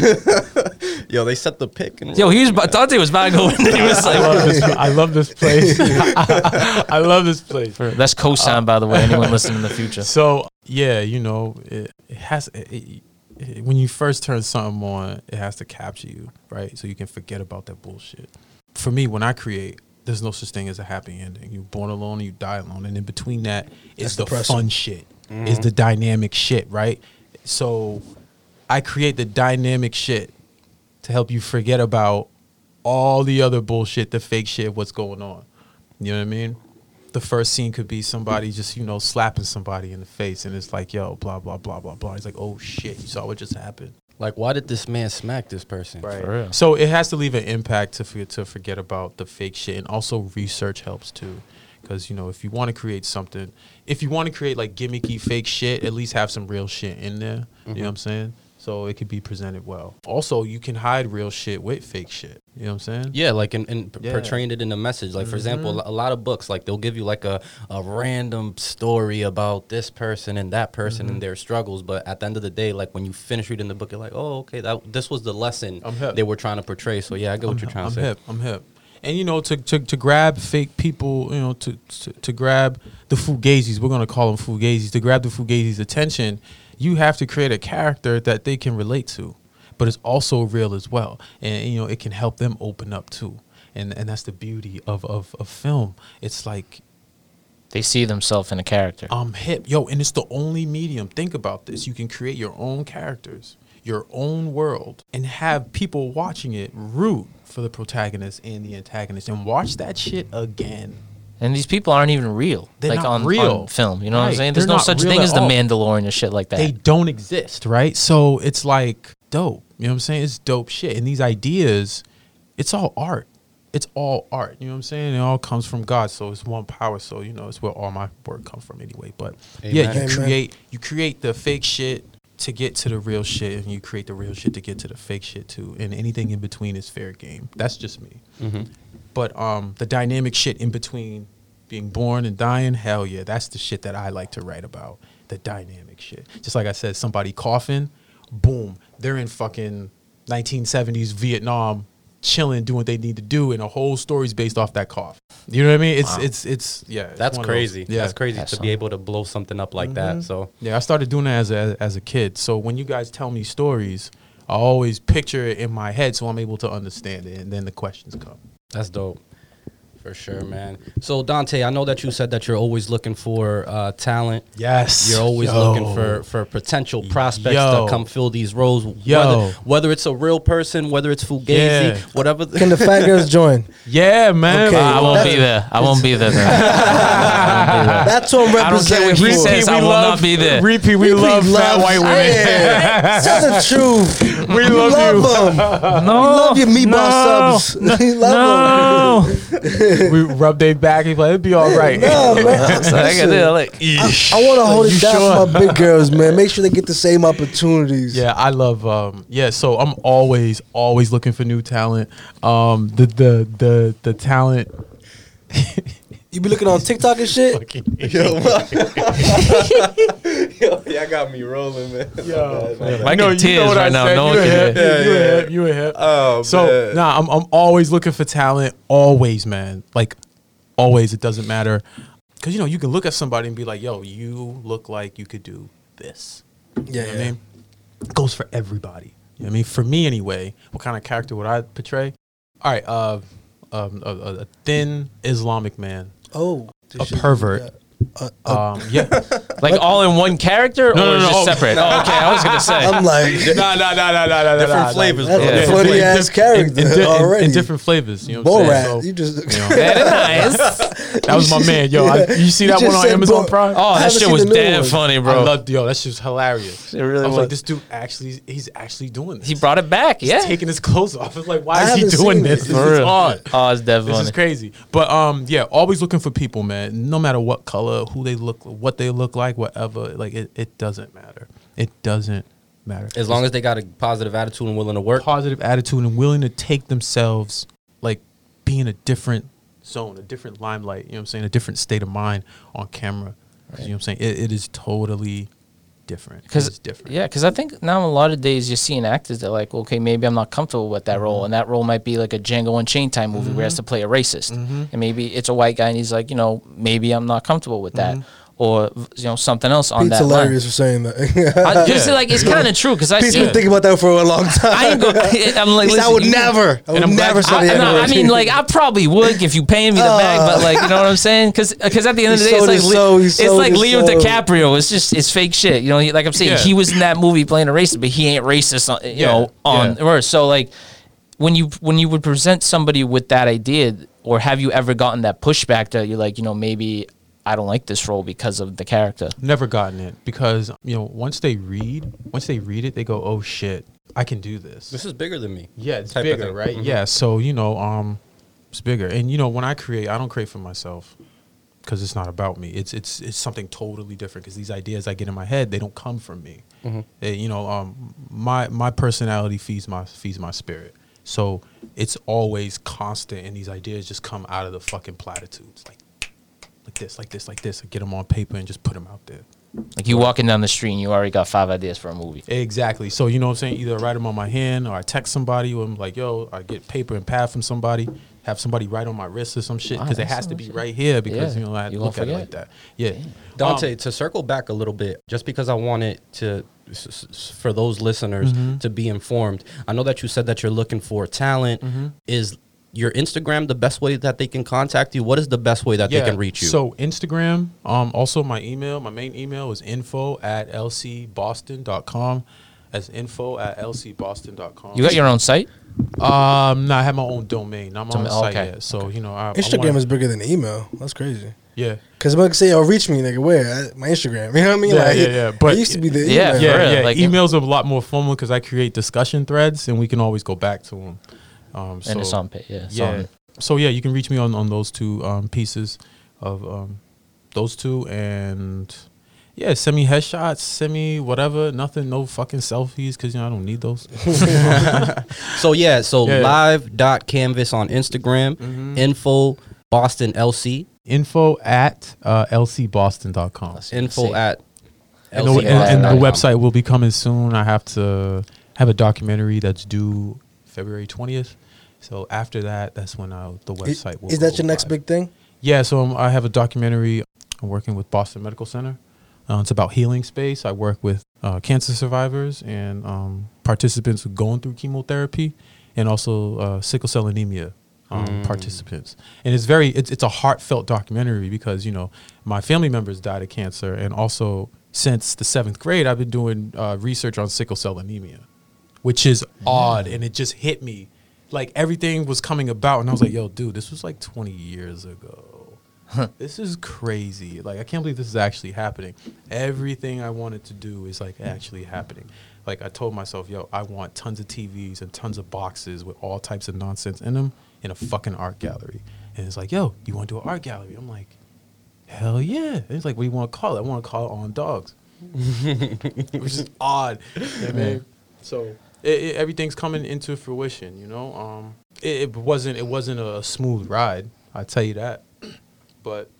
Speaker 1: Yo, they set the pick. And
Speaker 2: Yo, he was about- Dante was about to go in. and He was
Speaker 4: I love
Speaker 2: like,
Speaker 4: this. I love this place. I love this place.
Speaker 2: that's co-sign, by the way. Anyone listening in the future?
Speaker 4: So yeah, you know, it, it has it, it, it- when you first turn something on, it has to capture you, right? So you can forget about that bullshit. For me, when I create, there's no such thing as a happy ending. You're born alone and you die alone, and in between that is
Speaker 3: That's
Speaker 4: the
Speaker 3: depressing.
Speaker 4: fun shit, mm-hmm. is the dynamic shit, right? So I create the dynamic shit to help you forget about all the other bullshit, the fake shit, what's going on. You know what I mean? The first scene could be somebody just, you know, slapping somebody in the face and it's like, yo, blah, blah, blah, blah, blah. He's like, oh shit, you saw what just happened.
Speaker 1: Like, why did this man smack this person?
Speaker 2: For real.
Speaker 4: So it has to leave an impact to forget, to forget about the fake shit. And also research helps too. Because, you know, if you want to create something, if you want to create like gimmicky fake shit, at least have some real shit in there. You know what I'm mm-hmm. saying? So it could be presented well. Also, you can hide real shit with fake shit. You know what I'm saying?
Speaker 1: Yeah, like in, in
Speaker 4: Yeah.
Speaker 1: portraying it in a message. Like for mm-hmm. example, a lot of books, like they'll give you like a, a random story about this person and that person and mm-hmm. their struggles. But at the end of the day, like when you finish reading the book, you're like, oh, okay, that this was the lesson they were trying to portray. So yeah, I get what
Speaker 4: I'm,
Speaker 1: you're trying
Speaker 4: I'm
Speaker 1: to say.
Speaker 4: hip. I'm hip. And you know, to, to to grab fake people, you know, to to, to grab the fugazis, we're gonna call them fugazis. To grab the fugazis' attention, you have to create a character that they can relate to, but it's also real as well, and you know, it can help them open up too. And and that's the beauty of of, of film. It's like
Speaker 2: They see themselves in a character.
Speaker 4: I'm hip. Yo, and it's the only medium. Think about this. You can create your own characters, your own world, and have people watching it root for the protagonist and the antagonist and watch that shit again.
Speaker 2: And these people aren't even real.
Speaker 4: They're
Speaker 2: like
Speaker 4: not
Speaker 2: on,
Speaker 4: real.
Speaker 2: on film. You know what I'm saying? There's
Speaker 4: They're
Speaker 2: no such thing
Speaker 4: at
Speaker 2: as the. Mandalorian or shit like that.
Speaker 4: They don't exist, right? So it's like dope. You know what I'm saying? It's dope shit. And these ideas, it's all art. It's all art. You know what I'm saying? It all comes from God. So it's one power. So you know, it's where all my work comes from anyway. But yeah, you
Speaker 3: Amen.
Speaker 4: create you create the fake shit to get to the real shit, and you create the real shit to get to the fake shit too. And anything in between is fair game. That's just me. But um, the dynamic shit in between being born and dying, hell yeah, that's the shit that I like to write about. The dynamic shit. Just like I said, somebody coughing, boom, they're in fucking 1970s Vietnam, chilling, doing what they need to do, and a whole story's based off that cough. You know what I mean? It's
Speaker 2: Wow.
Speaker 4: it's it's yeah. it's
Speaker 1: That's
Speaker 4: one those-
Speaker 1: crazy.
Speaker 4: Yeah,
Speaker 1: That's crazy
Speaker 2: That's
Speaker 1: to be able to blow something up like that. Mm-hmm. So
Speaker 4: yeah, I started doing that as a as a kid. So when you guys tell me stories, I always picture it in my head, so I'm able to understand it, and then the questions come.
Speaker 1: that's dope. For sure, man. So Dante, I know that you said that you're always looking for uh, talent.
Speaker 4: Yes,
Speaker 1: You're always
Speaker 4: Yo.
Speaker 1: looking for for potential prospects
Speaker 4: Yo.
Speaker 1: to come fill these roles.
Speaker 4: Yo.
Speaker 1: Whether, whether it's a real person, whether it's fugazi,
Speaker 4: Yeah.
Speaker 1: whatever.
Speaker 3: Can the fat girls join?
Speaker 4: Yeah, man.
Speaker 3: Okay.
Speaker 2: I won't be there. I won't be there.
Speaker 3: That's what I'm
Speaker 2: I don't care
Speaker 3: representing
Speaker 2: what he
Speaker 3: for.
Speaker 2: says. I will not be there.
Speaker 4: Repeat, we
Speaker 3: Repeat
Speaker 4: love fat white women.
Speaker 3: Yeah. Tell the truth.
Speaker 4: We love you.
Speaker 3: them.
Speaker 2: no, we
Speaker 3: love your meatball
Speaker 2: no,
Speaker 3: subs. We love them.
Speaker 4: We rub their back. He's like, it'd be all right.
Speaker 3: No, man.
Speaker 2: So I can do it, like,
Speaker 3: I want to hold
Speaker 4: You
Speaker 3: it down
Speaker 4: sure?
Speaker 3: for my big girls, man. Make sure they get the same opportunities.
Speaker 4: Yeah, I love. Um, yeah, so I'm always, always looking for new talent. Um, the the the the talent.
Speaker 3: You be looking on TikTok and shit.
Speaker 1: Yo, yo, y'all got me rolling, man.
Speaker 4: Yo,
Speaker 2: Mike in tears right now. No one
Speaker 4: you a
Speaker 2: can
Speaker 4: hip.
Speaker 1: hear.
Speaker 4: You a
Speaker 1: Yeah, yeah.
Speaker 4: hip. You a hip.
Speaker 1: Oh,
Speaker 4: So
Speaker 1: man.
Speaker 4: nah, I'm I'm always looking for talent. Always, man. Like always, it doesn't matter. Cause you know you can look at somebody and be like, "Yo, you look like you could do this."
Speaker 3: Yeah,
Speaker 4: You know what. I mean? It goes for everybody. You know what I mean? For me anyway, what kind of character would I portray? All right, uh, um, a, a, a thin Islamic man,
Speaker 3: Oh,
Speaker 4: a pervert.
Speaker 3: Uh, uh,
Speaker 4: Um, yeah.
Speaker 2: like all in one character
Speaker 4: No,
Speaker 2: or
Speaker 4: no, no,
Speaker 2: just separate? Oh, okay, I was gonna say.
Speaker 3: I'm like,
Speaker 4: no, no, no, no, no, no,
Speaker 1: Different
Speaker 4: no,
Speaker 1: flavors,
Speaker 3: that's
Speaker 1: bro.
Speaker 3: a
Speaker 4: Yeah.
Speaker 3: funny
Speaker 4: In
Speaker 3: ass character
Speaker 4: in, in, di- in-
Speaker 3: already.
Speaker 4: in different flavors. You know what I'm saying? So,
Speaker 3: you just
Speaker 4: you know.
Speaker 2: Very nice.
Speaker 4: That was my man, yo. I, you see
Speaker 3: You
Speaker 4: that
Speaker 3: just
Speaker 4: one on Amazon
Speaker 3: Bo-
Speaker 4: Prime?
Speaker 2: Oh, that shit was damn
Speaker 3: one.
Speaker 2: funny,
Speaker 4: I
Speaker 2: bro.
Speaker 4: loved, yo. That shit was hilarious.
Speaker 2: It really
Speaker 4: I was
Speaker 2: was.
Speaker 4: like, this dude actually, he's actually doing this.
Speaker 2: he brought it back.
Speaker 4: He's
Speaker 2: Yeah.
Speaker 4: taking his clothes off. It's like, why is he doing this? This
Speaker 2: For
Speaker 4: is
Speaker 2: real.
Speaker 4: odd.
Speaker 2: Oh, it's definitely This
Speaker 4: is crazy. But um, yeah, always looking for people, man. No matter what color, who they look, what they look like, whatever. Like it, it doesn't matter. It doesn't matter.
Speaker 1: As long as they got a positive attitude and willing to work.
Speaker 4: positive attitude and willing to take themselves like be in a different zone, a different limelight, you know what I'm saying, a different state of mind on camera. You know what I'm saying? It, it is totally different.
Speaker 2: Because
Speaker 4: it's different.
Speaker 2: yeah, because I think now a lot of days you're seeing actors that like, okay, maybe I'm not comfortable with that
Speaker 4: Mm-hmm.
Speaker 2: role, and that role might be like a Django Unchained time movie where he has to play a racist,
Speaker 4: Mm-hmm.
Speaker 2: and maybe it's a white guy and he's like, you know, maybe I'm not comfortable with that,
Speaker 4: Mm-hmm.
Speaker 2: Or you know something else on
Speaker 3: Pete's
Speaker 2: that line.
Speaker 3: hilarious for saying that.
Speaker 2: I, just
Speaker 4: Yeah.
Speaker 2: like it's kind of true because I
Speaker 3: Pete's
Speaker 2: see.
Speaker 3: been thinking about that for a long time.
Speaker 2: I ain't go, I'm like,
Speaker 3: He said, I would never. I would
Speaker 4: I'm glad-
Speaker 3: never say
Speaker 2: I, no, I
Speaker 3: N-word.
Speaker 2: mean, like, I probably would if you paying me the bag, but like, you know what I'm saying? Because because at the end of the day, it's like
Speaker 3: his
Speaker 2: Le-
Speaker 3: soul, he
Speaker 2: it's
Speaker 3: sold
Speaker 2: like
Speaker 3: his
Speaker 2: Leo
Speaker 3: soul.
Speaker 2: DiCaprio. It's just it's fake shit. You know, like I'm saying,
Speaker 4: Yeah.
Speaker 2: he was in that movie playing a racist, but he ain't racist. On, you
Speaker 4: Yeah,
Speaker 2: know, on
Speaker 4: yeah.
Speaker 2: Earth. So like, when you when you would present somebody with that idea, or have you ever gotten that pushback that you're like, you know, maybe I don't like this role because of the character.
Speaker 4: Never gotten it because you know once they read, once they read it, they go, "Oh shit, I can do this."
Speaker 1: This is bigger than me.
Speaker 4: Yeah, it's bigger,
Speaker 1: thing.
Speaker 4: right?
Speaker 1: Mhm.
Speaker 4: Yeah, so you know, um, it's bigger, and you know, when I create, I don't create for myself because it's not about me. It's it's it's something totally different. Because these ideas I get in my head, they don't come from me. They- you know, um, my my personality feeds my feeds my spirit. So it's always constant, and these ideas just come out of the fucking platitudes, like like this, like this, like this. I get them on paper and just put them out there.
Speaker 2: Like you walking down the street and you already got five ideas for a movie.
Speaker 4: Exactly. So you know what I'm saying? Either I write them on my hand or I text somebody or I'm like, yo, I get paper and pad from somebody, have somebody write on my wrist or some shit because it has to be
Speaker 2: shit.
Speaker 4: right here because
Speaker 2: Yeah,
Speaker 4: you know I
Speaker 2: you
Speaker 4: look at it like that. Yeah.
Speaker 1: Dante,
Speaker 4: Um,
Speaker 1: to circle back a little bit, just because I wanted to, s- s- for those listeners
Speaker 4: Mm-hmm.
Speaker 1: to be informed, I know that you said that you're looking for talent.
Speaker 4: Mm-hmm.
Speaker 1: Is your Instagram the best way that they can contact you? What is the best way that they can reach you?
Speaker 4: So Instagram, um, also my email, my main email is info at lcboston.com. As info at lcboston.com.
Speaker 2: You got your own site?
Speaker 4: Um, no, I have my own domain. I'm on
Speaker 2: Domain-
Speaker 4: the site
Speaker 2: okay.
Speaker 4: yet. So, you know, I, I
Speaker 3: Instagram
Speaker 4: wanna-
Speaker 3: is bigger than email. That's crazy.
Speaker 4: yeah.
Speaker 3: Cause I'm gonna say, "Oh, reach me, nigga." Where? At my Instagram. You know what I mean?
Speaker 4: Yeah,
Speaker 3: like,
Speaker 4: yeah, yeah, but-
Speaker 3: it used to be the
Speaker 2: Yeah,
Speaker 3: email.
Speaker 4: Yeah,
Speaker 2: For real,
Speaker 4: yeah.
Speaker 2: like-
Speaker 4: Emails are a lot more formal because I create discussion threads and we can always go back to them. Um, so,
Speaker 2: and it's on pay. Yeah. It's
Speaker 4: yeah.
Speaker 2: on-
Speaker 4: So yeah, you can reach me on on those two um, pieces of um, those two and yeah, send me headshots, send me whatever. Nothing, no fucking selfies because you know I don't need those.
Speaker 1: So yeah, so
Speaker 4: Yeah.
Speaker 1: live.canvas on Instagram, info Boston LC,
Speaker 4: Info at uh, lcboston.com.
Speaker 1: info at
Speaker 4: And the, and, and the website will be coming soon. I have to have a documentary that's due February 20th. So after that, that's when uh, the
Speaker 3: Is,
Speaker 4: website will
Speaker 3: is that
Speaker 4: go
Speaker 3: your next
Speaker 4: live.
Speaker 3: big thing?
Speaker 4: Yeah, so um, I have a documentary. I'm working with Boston Medical Center. Uh, it's about healing space. I work with uh, cancer survivors and um, participants going through chemotherapy, and also uh, sickle cell anemia um, participants. And it's very it's it's a heartfelt documentary because you know my family members died of cancer, and also since the seventh grade, I've been doing uh, research on sickle cell anemia, which is mm-hmm. odd, and it just hit me like everything was coming about, and I was like, "Yo, dude, this was like 20 years ago." this is crazy. Like I can't believe this is actually happening. Everything I wanted to do is like actually happening. Like I told myself, yo, I want tons of TVs and tons of boxes with all types of nonsense in them in a fucking art gallery. And it's like, yo, you want to do an art gallery? I'm like, hell yeah. And it's like, what do you want to call it? I want to call it on dogs, which is odd. Yeah, man. So it, it, everything's coming into fruition. You know, um, it, it wasn't it wasn't a smooth ride. I tell you that. But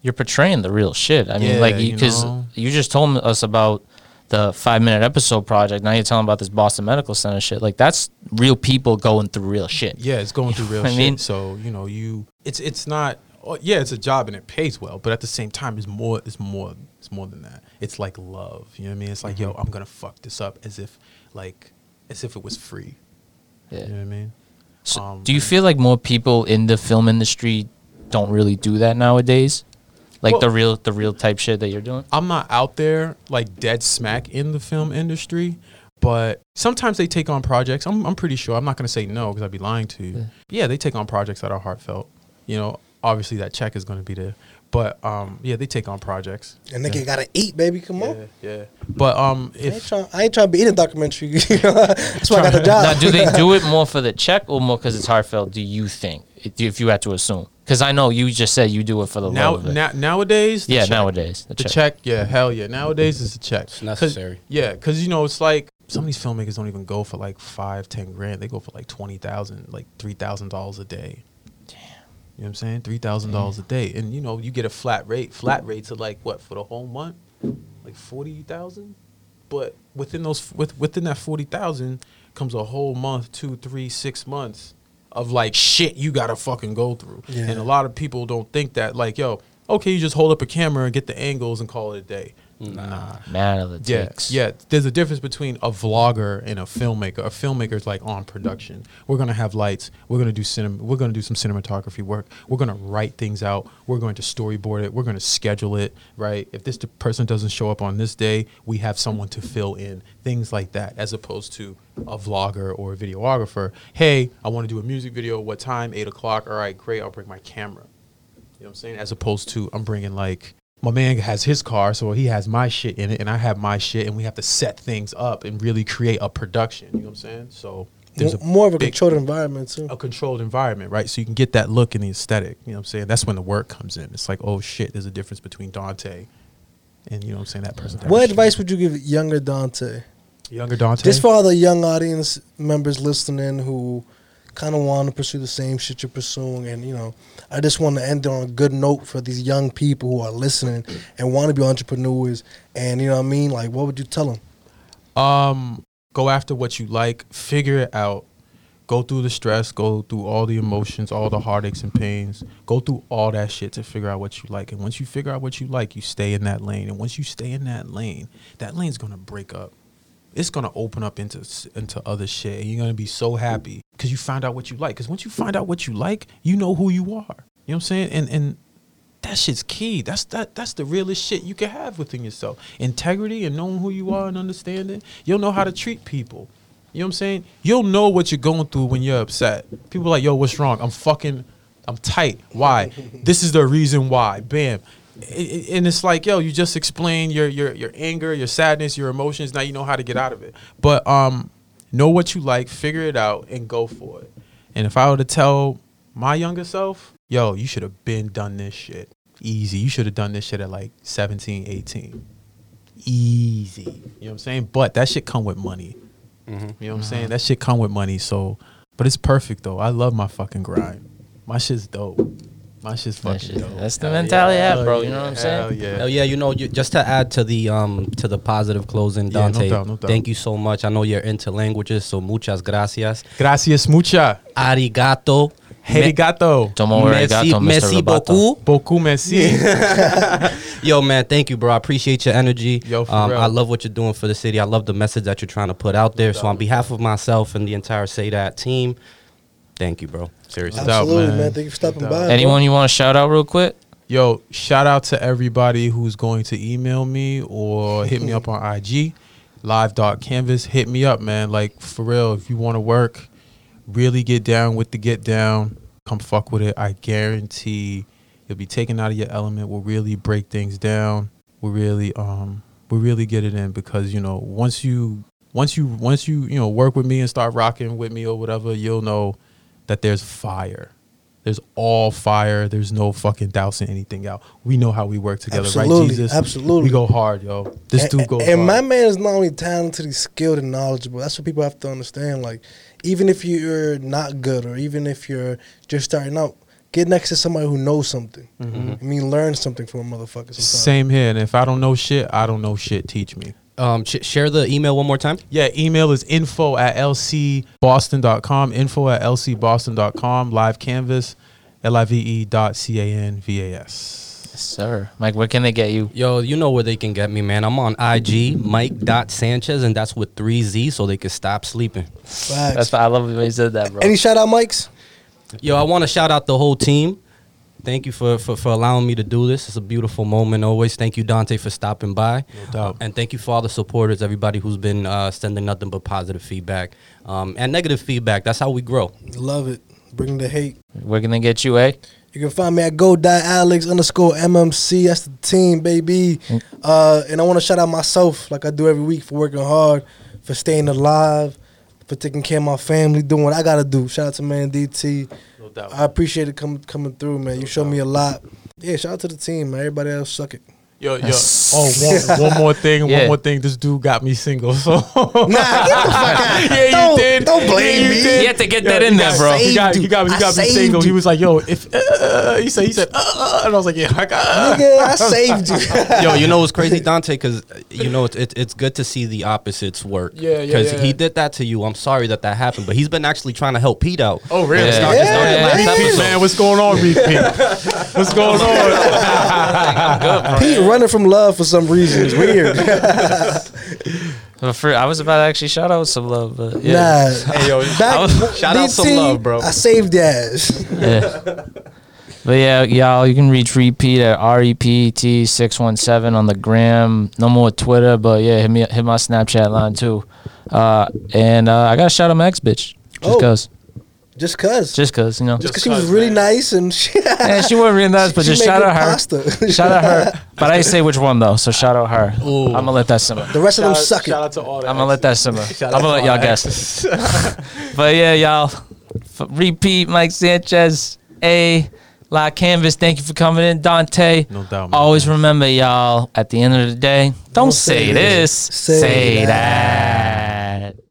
Speaker 2: You're portraying the real shit. I mean,
Speaker 4: Yeah,
Speaker 2: like, because
Speaker 4: know.
Speaker 2: you just told us about the five minute episode project. Now you're telling about this Boston Medical Center shit. Like, that's real people going through real shit.
Speaker 4: Yeah, it's going through real
Speaker 2: I
Speaker 4: shit.
Speaker 2: mean-
Speaker 4: so you know, you it's it's not. oh, Yeah, it's a job and it pays well, but at the same time, it's more. It's more. It's more than that. It's like love. You know what I mean? It's like, yo, I'm gonna fuck this up as if, like, as if it was free.
Speaker 2: Yeah.
Speaker 4: You know what I mean?
Speaker 2: So
Speaker 4: Um,
Speaker 2: do you feel like more people in the film industry don't really do that nowadays? Like the real, the real type shit that you're doing.
Speaker 4: I'm not out there like dead smack in the film industry, but sometimes they take on projects. I'm, I'm pretty sure. I'm not going to say no because I'd be lying to you. Yeah. they take on projects that are heartfelt. You know, obviously that check is going to be there, but um, yeah, they take on projects.
Speaker 3: And nigga
Speaker 4: yeah.
Speaker 3: gotta eat, baby. Come on.
Speaker 4: Yeah, yeah. But um,
Speaker 3: I ain't,
Speaker 4: if
Speaker 3: trying, I ain't trying to be in a documentary. That's why I got the job.
Speaker 2: now, do they do it more for the check or more because it's heartfelt? Do you think, if you had to assume? Because I know you just said you do it for the
Speaker 4: now,
Speaker 2: love of it.
Speaker 4: now nowadays, the
Speaker 2: yeah,
Speaker 4: check-
Speaker 2: nowadays the,
Speaker 4: the
Speaker 2: check.
Speaker 4: check. yeah, hell yeah. Nowadays is the check.
Speaker 1: It's necessary.
Speaker 4: Yeah, because you know it's like some of these filmmakers don't even go for like five, ten grand. They go for like twenty thousand, like three thousand dollars a day. You know what I'm saying? Three thousand dollars a day, and you know you get a flat rate. Flat rates are like what for the whole month, like forty thousand. But within those, with within that forty thousand comes a whole month, two, three, six months of like shit you gotta fucking go through.
Speaker 3: Yeah.
Speaker 4: And a lot of people don't think that like, yo, okay, you just hold up a camera and get the angles and call it a day. Nah.
Speaker 2: Man of the
Speaker 4: Yeah,
Speaker 2: takes.
Speaker 4: yeah. There's a difference between a vlogger and a filmmaker. A filmmaker is like on production. We're gonna have lights. We're gonna do cinema. We're gonna do some cinematography work. We're gonna write things out. We're going to storyboard it. We're gonna schedule it. Right. If this person doesn't show up on this day, we have someone to fill in. Things like that, as opposed to a vlogger or a videographer. Hey, I want to do a music video. What time? Eight o'clock. All right, great. I'll bring my camera. You know what I'm saying? As opposed to I'm bringing like my man has his car, so he has my shit in it, and I have my shit, and we have to set things up and really create a production. You know what I'm saying? So there's
Speaker 3: Mo- more of a
Speaker 4: big-
Speaker 3: controlled environment too.
Speaker 4: a controlled environment, right? So you can get that look and the aesthetic. You know what I'm saying? That's when the work comes in. It's like, oh shit, there's a difference between Dante and you know what I'm saying that person.
Speaker 3: What advice would you give younger Dante?
Speaker 4: younger Dante?
Speaker 3: Just for all the young audience members listening who kind of want to pursue the same shit you're pursuing, and you know, I just want to end on a good note for these young people who are listening and want to be entrepreneurs. And you know what I mean? Like, what would you tell them?
Speaker 4: Um, go after what you like, figure it out. Go through the stress, go through all the emotions, all the heartaches and pains. Go through all that shit to figure out what you like. And once you figure out what you like, you stay in that lane. And once you stay in that lane, that lane's gonna break up. It's gonna open up into into other shit. And you're gonna be so happy because you find out what you like. Because once you find out what you like, you know who you are. You know what I'm saying? And and that shit's key. That's that that's the realest shit you can have within yourself. Integrity and knowing who you are and understanding. You'll know how to treat people. You know what I'm saying? You'll know what you're going through when you're upset. People like, yo, what's wrong? I'm fucking I'm tight. Why? this is the reason why. Bam. I- I- And it's like, yo, you just explain your your your anger, your sadness, your emotions. Now you know how to get out of it. But um, know what you like, figure it out, and go for it. And if I were to tell my younger self, yo, you should have been done this shit. Easy. You should have done this shit at like 17, 18. Easy. You know what I'm saying? But that shit come with money. You know what I'm saying? That shit come with money. So, but it's perfect though. I love my fucking grind. My shit's dope. My shit's
Speaker 2: That
Speaker 4: fucking
Speaker 2: shit-
Speaker 4: dope.
Speaker 2: that's the
Speaker 4: Hell
Speaker 2: mentality I have,
Speaker 4: Hell
Speaker 2: bro. You know what I'm saying?
Speaker 4: Hell
Speaker 2: saying?
Speaker 4: yeah.
Speaker 1: Hell yeah, you know, you, just to add to the um to the positive closing,
Speaker 4: Yeah, no
Speaker 1: Dante.
Speaker 4: doubt, no doubt.
Speaker 1: Thank you so much. I know you're into languages, so muchas gracias.
Speaker 4: Gracias mucha.
Speaker 1: Arigato.
Speaker 4: Arigato.
Speaker 2: Tomo
Speaker 1: Merci,
Speaker 2: arigato, Mr.
Speaker 1: merci
Speaker 2: Roboto.
Speaker 1: beaucoup.
Speaker 4: Beaucoup merci.
Speaker 1: Yo, man, thank you, bro. I appreciate your energy.
Speaker 4: Yo, for
Speaker 1: um,
Speaker 4: real.
Speaker 1: I love what you're doing for the city. I love the message that you're trying to put out there. So, on behalf of myself and the entire Say That team, thank you, bro. Seriously.
Speaker 4: No doubt,
Speaker 3: Absolutely,
Speaker 4: man.
Speaker 3: man. Thank you for stopping by.
Speaker 4: doubt.
Speaker 3: bro.
Speaker 2: Anyone you want to shout out real quick?
Speaker 4: Yo, shout out to everybody who's going to email me or hit me up on IG, live.canvas. Hit me up, man. Like, for real, if you want to work, really get down with the get down, come fuck with it. I guarantee you'll be taken out of your element. We'll really break things down. We'll really, um, we'll really get it in because, you know, once you, once you, once you, you know, work with me and start rocking with me or whatever, you'll know that there's fire. There's all fire. There's no fucking dousing anything out. We know how we work together,
Speaker 3: Absolutely,
Speaker 4: right, Jesus?
Speaker 3: absolutely.
Speaker 4: We go hard, yo. This
Speaker 3: and,
Speaker 4: dude goes
Speaker 3: and
Speaker 4: hard.
Speaker 3: my man is not only talented, he's skilled and knowledgeable. That's what people have to understand. Like, even if you're not good or even if you're just starting out, get next to somebody who knows something. Mm-hmm. I mean, learn something from a motherfucker. Sometimes.
Speaker 4: Same here. And if I don't know shit, I don't know shit. Teach me.
Speaker 1: Um, sh- share the email one more time.
Speaker 4: Yeah, email is info at lcboston.com. Info at lcboston.com. Live canvas, L I V E dot C A N V A S.
Speaker 2: Yes, sir. Mike, where can they get you?
Speaker 1: Yo, you know where they can get me, man. I'm on IG, Mike.Sanchez, and that's with three Z, so they can stop sleeping.
Speaker 3: Facts.
Speaker 2: That's why I love the way you said that, bro.
Speaker 3: Any shout out Mikes?
Speaker 1: Yo, I want to shout out the whole team. Thank you for, for, for allowing me to do this. It's a beautiful moment always. Thank you, Dante, for stopping by.
Speaker 4: No doubt.
Speaker 1: And thank you for all the supporters, everybody who's been uh, sending nothing but positive feedback um, and negative feedback. That's how we grow.
Speaker 3: Love it. Bring the hate.
Speaker 2: Where can they get you, eh?
Speaker 3: You can find me at go.alex underscore MMC. That's the team, baby. Uh, and I want to shout out myself, like I do every week, for working hard, for staying alive, for taking care of my family, doing what I got to do. Shout out to man DT.
Speaker 4: Doubt.
Speaker 3: I appreciate it coming coming through, man. You showed me a lot. Yeah, shout out to the team, man. Everybody else suck it.
Speaker 4: Yo, yo.
Speaker 2: Yes.
Speaker 4: Oh, one, one more thing.
Speaker 2: Yeah.
Speaker 4: One more thing. This dude got me single. So
Speaker 3: Nah, get the fuck out.
Speaker 4: yeah, you
Speaker 3: Don't-
Speaker 4: did.
Speaker 3: don't blame
Speaker 4: Yeah,
Speaker 3: me.
Speaker 4: you did.
Speaker 2: You had to get
Speaker 4: Yo,
Speaker 2: that in there, bro.
Speaker 4: He got, he got, he got me
Speaker 3: saved
Speaker 4: single. He was like, "Yo, if uh, he said, he said, uh, and I was like, yeah, I got."
Speaker 3: Nigga, I saved you.
Speaker 1: Yo, you know what's crazy, Dante? Because you know it's it, it's good to see the opposites work.
Speaker 4: Yeah, yeah,
Speaker 1: Because
Speaker 4: yeah.
Speaker 1: he did that to you. I'm sorry that that happened, but he's been actually trying to help Pete out.
Speaker 4: Oh, really?
Speaker 2: Yeah.
Speaker 1: Not just on
Speaker 3: Yeah,
Speaker 1: last
Speaker 3: yeah.
Speaker 4: Repeat, man. What's going on, repeat? What's going on?
Speaker 3: Pete running from love for some reason is weird.
Speaker 2: But for, I was about to actually shout out some love, but yeah.
Speaker 3: Nah.
Speaker 4: hey, yo,
Speaker 3: Back,
Speaker 1: Shout out some
Speaker 3: DT,
Speaker 1: love, bro.
Speaker 3: I saved your ass.
Speaker 2: yeah. But yeah, y'all, you can reach Repeat at R E P T six one seven on the gram. No more Twitter, but yeah, hit me hit my Snapchat line too. Uh, and uh, I gotta shout out my ex bitch, just
Speaker 3: Oh.
Speaker 2: cause,
Speaker 3: Just cause.
Speaker 2: just cause, you know.
Speaker 3: Just because she was really nice and she,
Speaker 2: and she wasn't really nice, but
Speaker 3: she
Speaker 2: just
Speaker 3: made
Speaker 2: shout
Speaker 3: good
Speaker 2: out her.
Speaker 3: pasta.
Speaker 2: Shout out her. But I didn't say which one though, so shout out her.
Speaker 1: Ooh.
Speaker 2: I'm gonna let that simmer.
Speaker 3: The rest of them
Speaker 4: out-
Speaker 3: suck it.
Speaker 4: Shout out to all the
Speaker 2: I'm gonna let that simmer.
Speaker 4: Shout
Speaker 2: I'm
Speaker 4: out
Speaker 2: gonna let y'all
Speaker 4: all
Speaker 2: guess. but yeah, y'all. F- repeat, Mike Sanchez. A. La Canvas. Thank you for coming in, Dante.
Speaker 4: No doubt, man.
Speaker 2: Always remember, y'all. At the end of the day, don't, say, this.
Speaker 3: Say
Speaker 2: Say,
Speaker 3: that.
Speaker 2: that.